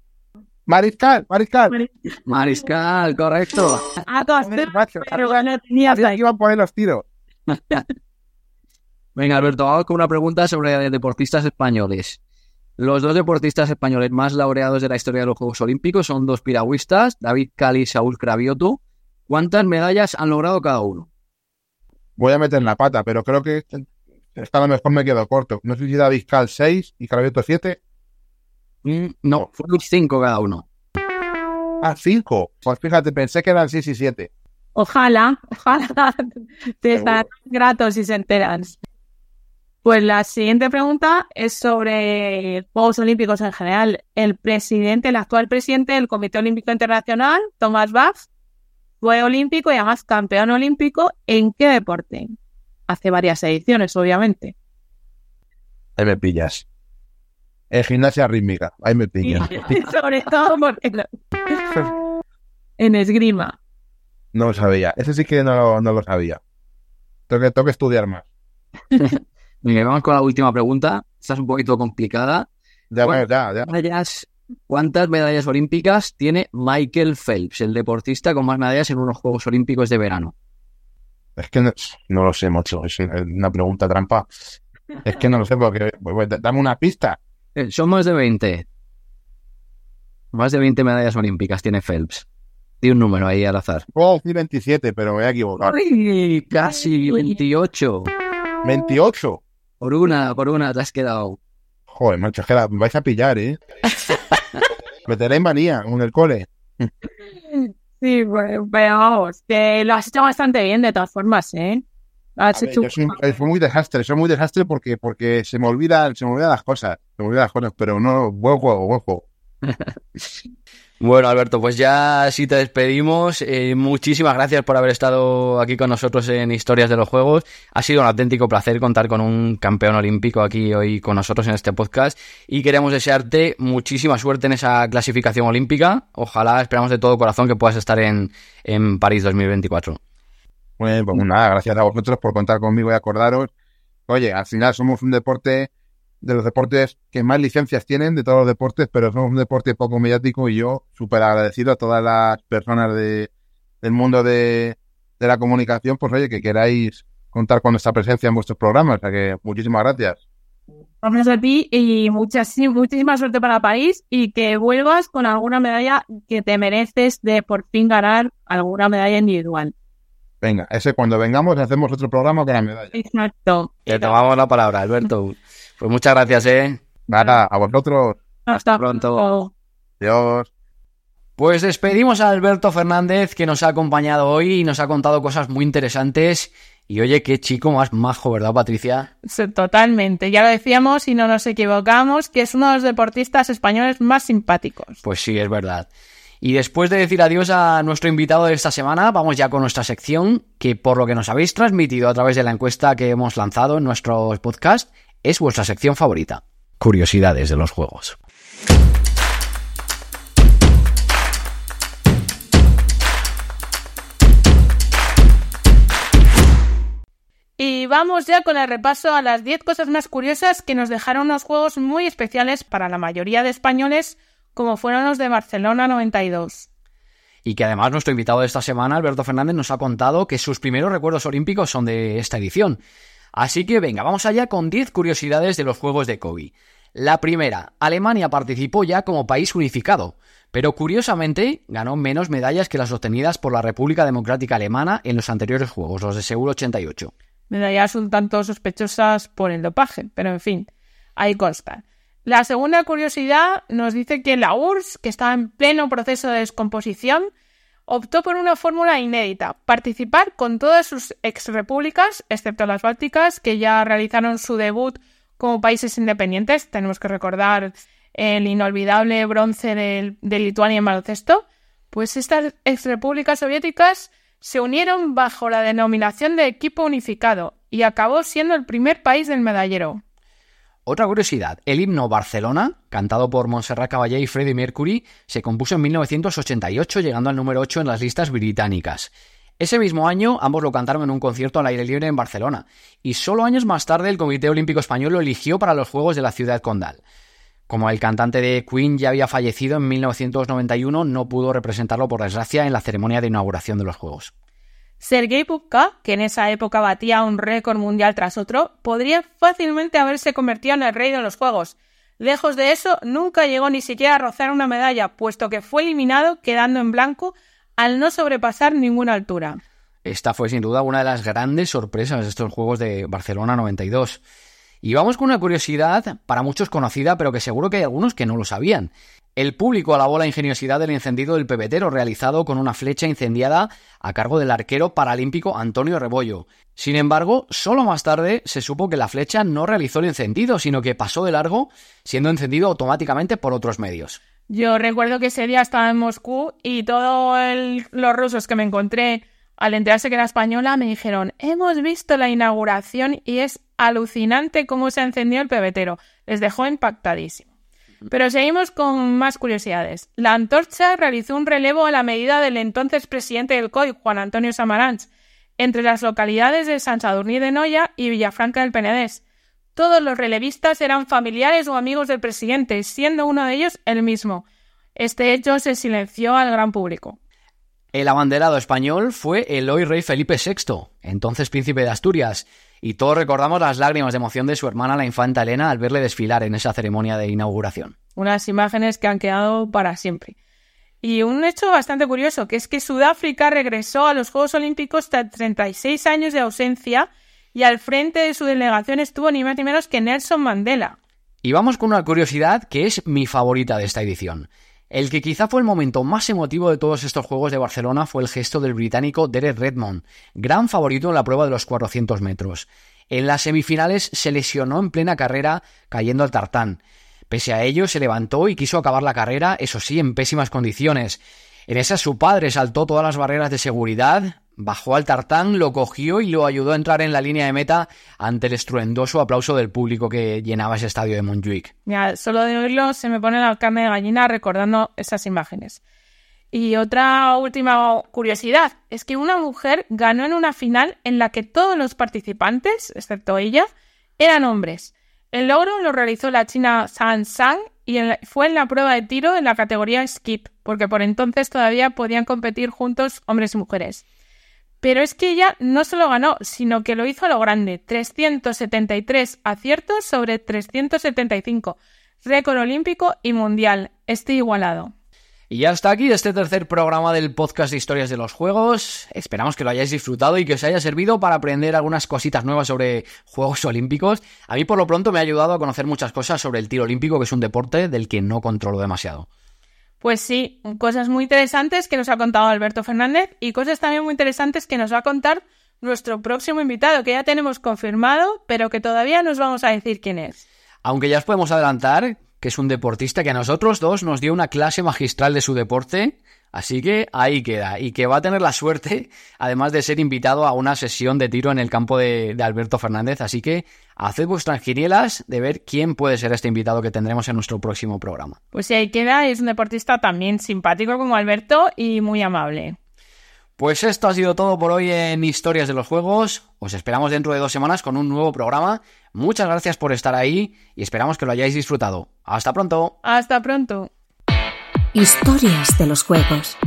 Mariscal, Mariscal. Mariscal, correcto. Ah, has Joder, macho, pero bueno, tenías ahí. que iban a poner los tiros. Venga, Alberto, vamos con una pregunta sobre deportistas españoles. Los dos deportistas españoles más laureados de la historia de los Juegos Olímpicos son dos piragüistas, David Cali y Saúl Cravioto. ¿Cuántas medallas han logrado cada uno? Voy a meter la pata, pero creo que esta a lo mejor me quedo corto. No sé si David Cal 6 y Cravioto 7. Mm, no, fueron cinco cada uno. Ah, 5. Pues fíjate, pensé que eran 6 y 7. Ojalá, ojalá te estarán gratos si se enteran. Pues la siguiente pregunta es sobre Juegos Olímpicos en general. El presidente, el actual presidente del Comité Olímpico Internacional, Thomas Bach, fue olímpico y además campeón olímpico. ¿En qué deporte? Hace varias ediciones, obviamente. Ahí me pillas. En gimnasia rítmica. Ahí me pillas. sobre todo porque lo- en esgrima. No lo sabía. Ese sí que no, lo- no lo sabía. Tengo que, tengo que estudiar más. Venga, vamos con la última pregunta. Esta es un poquito complicada. Ya, Bueno. ya, ya. Medallas- ¿Cuántas medallas olímpicas tiene Michael Phelps, el deportista con más medallas en unos Juegos Olímpicos de verano? Es que no, no lo sé, mucho. Es una pregunta trampa. Es que no lo sé porque... pues, pues, dame una pista. Eh, son más de 20. Más de 20 medallas olímpicas tiene Phelps. Di un número ahí al azar. Puedo decir 27, pero me voy a equivocar. ¡Uy! Casi 28. 28. Por una, por una te has quedado. Joder, macho, es que la- me vais a pillar, ¿eh? me tenéis manía con el cole. Sí, pues, pero vamos, que lo has hecho bastante bien de todas formas, ¿eh? Has A ver, yo soy, eh, fue muy desastre, soy muy desastre porque, porque se me olvidan, se me olvidan las cosas, se me olvidan las cosas, pero no, buen juego, buen juego. Bueno, Alberto, pues ya sí te despedimos. Eh, muchísimas gracias por haber estado aquí con nosotros en Historias de los Juegos. Ha sido un auténtico placer contar con un campeón olímpico aquí hoy con nosotros en este podcast y queremos desearte muchísima suerte en esa clasificación olímpica. Ojalá, esperamos de todo corazón que puedas estar en, en París 2024. Bien, pues nada, gracias a vosotros por contar conmigo y acordaros. Oye, al final somos un deporte de los deportes que más licencias tienen de todos los deportes, pero somos un deporte poco mediático y yo súper agradecido a todas las personas de, del mundo de, la comunicación, pues oye, que queráis contar con nuestra presencia en vuestros programas. O sea que muchísimas gracias. Gracias a ti y muchas, muchísima suerte para París y que vuelvas con alguna medalla que te mereces de por fin ganar alguna medalla individual. Venga, ese cuando vengamos hacemos otro programa con la medalla. Exacto. Te tomamos la palabra, Alberto. Pues muchas gracias, ¿eh? Nada, a vosotros. Hasta pronto. pronto. Adiós. Pues despedimos a Alberto Fernández que nos ha acompañado hoy y nos ha contado cosas muy interesantes. Y oye, qué chico más majo, ¿verdad, Patricia? Sí, Totalmente. Ya lo decíamos y no nos equivocamos, que es uno de los deportistas españoles más simpáticos. Pues sí, es verdad. Y después de decir adiós a nuestro invitado de esta semana, vamos ya con nuestra sección, que por lo que nos habéis transmitido a través de la encuesta que hemos lanzado en nuestro podcast, es vuestra sección favorita. Curiosidades de los juegos. Y vamos ya con el repaso a las 10 cosas más curiosas que nos dejaron unos juegos muy especiales para la mayoría de españoles, como fueron los de Barcelona 92. Y que además nuestro invitado de esta semana, Alberto Fernández, nos ha contado que sus primeros recuerdos olímpicos son de esta edición. Así que venga, vamos allá con 10 curiosidades de los Juegos de Kobe. La primera, Alemania participó ya como país unificado, pero curiosamente ganó menos medallas que las obtenidas por la República Democrática Alemana en los anteriores Juegos, los de Seúl 88 medallas un tanto sospechosas por el dopaje, pero en fin, ahí consta. La segunda curiosidad nos dice que la URSS, que estaba en pleno proceso de descomposición, optó por una fórmula inédita, participar con todas sus exrepúblicas, excepto las bálticas, que ya realizaron su debut como países independientes. Tenemos que recordar el inolvidable bronce de, Lituania en baloncesto. Pues estas exrepúblicas soviéticas se unieron bajo la denominación de equipo unificado y acabó siendo el primer país del medallero. Otra curiosidad, el himno Barcelona, cantado por Montserrat Caballé y Freddie Mercury, se compuso en 1988 llegando al número 8 en las listas británicas. Ese mismo año ambos lo cantaron en un concierto al aire libre en Barcelona, y solo años más tarde el Comité Olímpico Español lo eligió para los Juegos de la Ciudad Condal. Como el cantante de Queen ya había fallecido en 1991, no pudo representarlo por desgracia en la ceremonia de inauguración de los Juegos. Sergei Pupka, que en esa época batía un récord mundial tras otro, podría fácilmente haberse convertido en el rey de los Juegos. Lejos de eso, nunca llegó ni siquiera a rozar una medalla, puesto que fue eliminado quedando en blanco al no sobrepasar ninguna altura. Esta fue sin duda una de las grandes sorpresas de estos Juegos de Barcelona 92. Y vamos con una curiosidad para muchos conocida, pero que seguro que hay algunos que no lo sabían. El público alabó la ingeniosidad del encendido del pebetero realizado con una flecha incendiada a cargo del arquero paralímpico Antonio Rebollo. Sin embargo, solo más tarde se supo que la flecha no realizó el encendido, sino que pasó de largo, siendo encendido automáticamente por otros medios. Yo recuerdo que ese día estaba en Moscú y todos los rusos que me encontré al enterarse que era española me dijeron, hemos visto la inauguración y es alucinante cómo se encendió el pebetero. Les dejó impactadísimo. Pero seguimos con más curiosidades. La antorcha realizó un relevo a la medida del entonces presidente del COI, Juan Antonio Samaranch, entre las localidades de San Sadurní de Noya y Villafranca del Penedés. Todos los relevistas eran familiares o amigos del presidente, siendo uno de ellos el mismo. Este hecho se silenció al gran público. El abanderado español fue el hoy rey Felipe VI, entonces príncipe de Asturias, y todos recordamos las lágrimas de emoción de su hermana, la infanta Elena, al verle desfilar en esa ceremonia de inauguración. Unas imágenes que han quedado para siempre. Y un hecho bastante curioso, que es que Sudáfrica regresó a los Juegos Olímpicos tras 36 años de ausencia y al frente de su delegación estuvo ni más ni menos que Nelson Mandela. Y vamos con una curiosidad que es mi favorita de esta edición. El que quizá fue el momento más emotivo de todos estos Juegos de Barcelona fue el gesto del británico Derek Redmond, gran favorito en la prueba de los 400 metros. En las semifinales se lesionó en plena carrera cayendo al tartán. Pese a ello, se levantó y quiso acabar la carrera, eso sí, en pésimas condiciones. En esa su padre saltó todas las barreras de seguridad, Bajó al tartán, lo cogió y lo ayudó a entrar en la línea de meta ante el estruendoso aplauso del público que llenaba ese estadio de Montjuic. Mira, solo de oírlo se me pone la carne de gallina recordando esas imágenes. Y otra última curiosidad es que una mujer ganó en una final en la que todos los participantes, excepto ella, eran hombres. El logro lo realizó la china San Sang y fue en la prueba de tiro en la categoría skip, porque por entonces todavía podían competir juntos hombres y mujeres. Pero es que ella no solo ganó, sino que lo hizo a lo grande. 373 aciertos sobre 375. Récord olímpico y mundial. Este igualado. Y ya está aquí este tercer programa del podcast de historias de los juegos. Esperamos que lo hayáis disfrutado y que os haya servido para aprender algunas cositas nuevas sobre Juegos Olímpicos. A mí por lo pronto me ha ayudado a conocer muchas cosas sobre el tiro olímpico, que es un deporte del que no controlo demasiado. Pues sí, cosas muy interesantes que nos ha contado Alberto Fernández y cosas también muy interesantes que nos va a contar nuestro próximo invitado, que ya tenemos confirmado, pero que todavía nos vamos a decir quién es. Aunque ya os podemos adelantar que es un deportista que a nosotros dos nos dio una clase magistral de su deporte, Así que ahí queda. Y que va a tener la suerte, además de ser invitado a una sesión de tiro en el campo de, Alberto Fernández. Así que haced vuestras ginielas de ver quién puede ser este invitado que tendremos en nuestro próximo programa. Pues sí, ahí queda. Es un deportista también simpático como Alberto y muy amable. Pues esto ha sido todo por hoy en Historias de los Juegos. Os esperamos dentro de dos semanas con un nuevo programa. Muchas gracias por estar ahí y esperamos que lo hayáis disfrutado. Hasta pronto. Hasta pronto. Historias de los Juegos.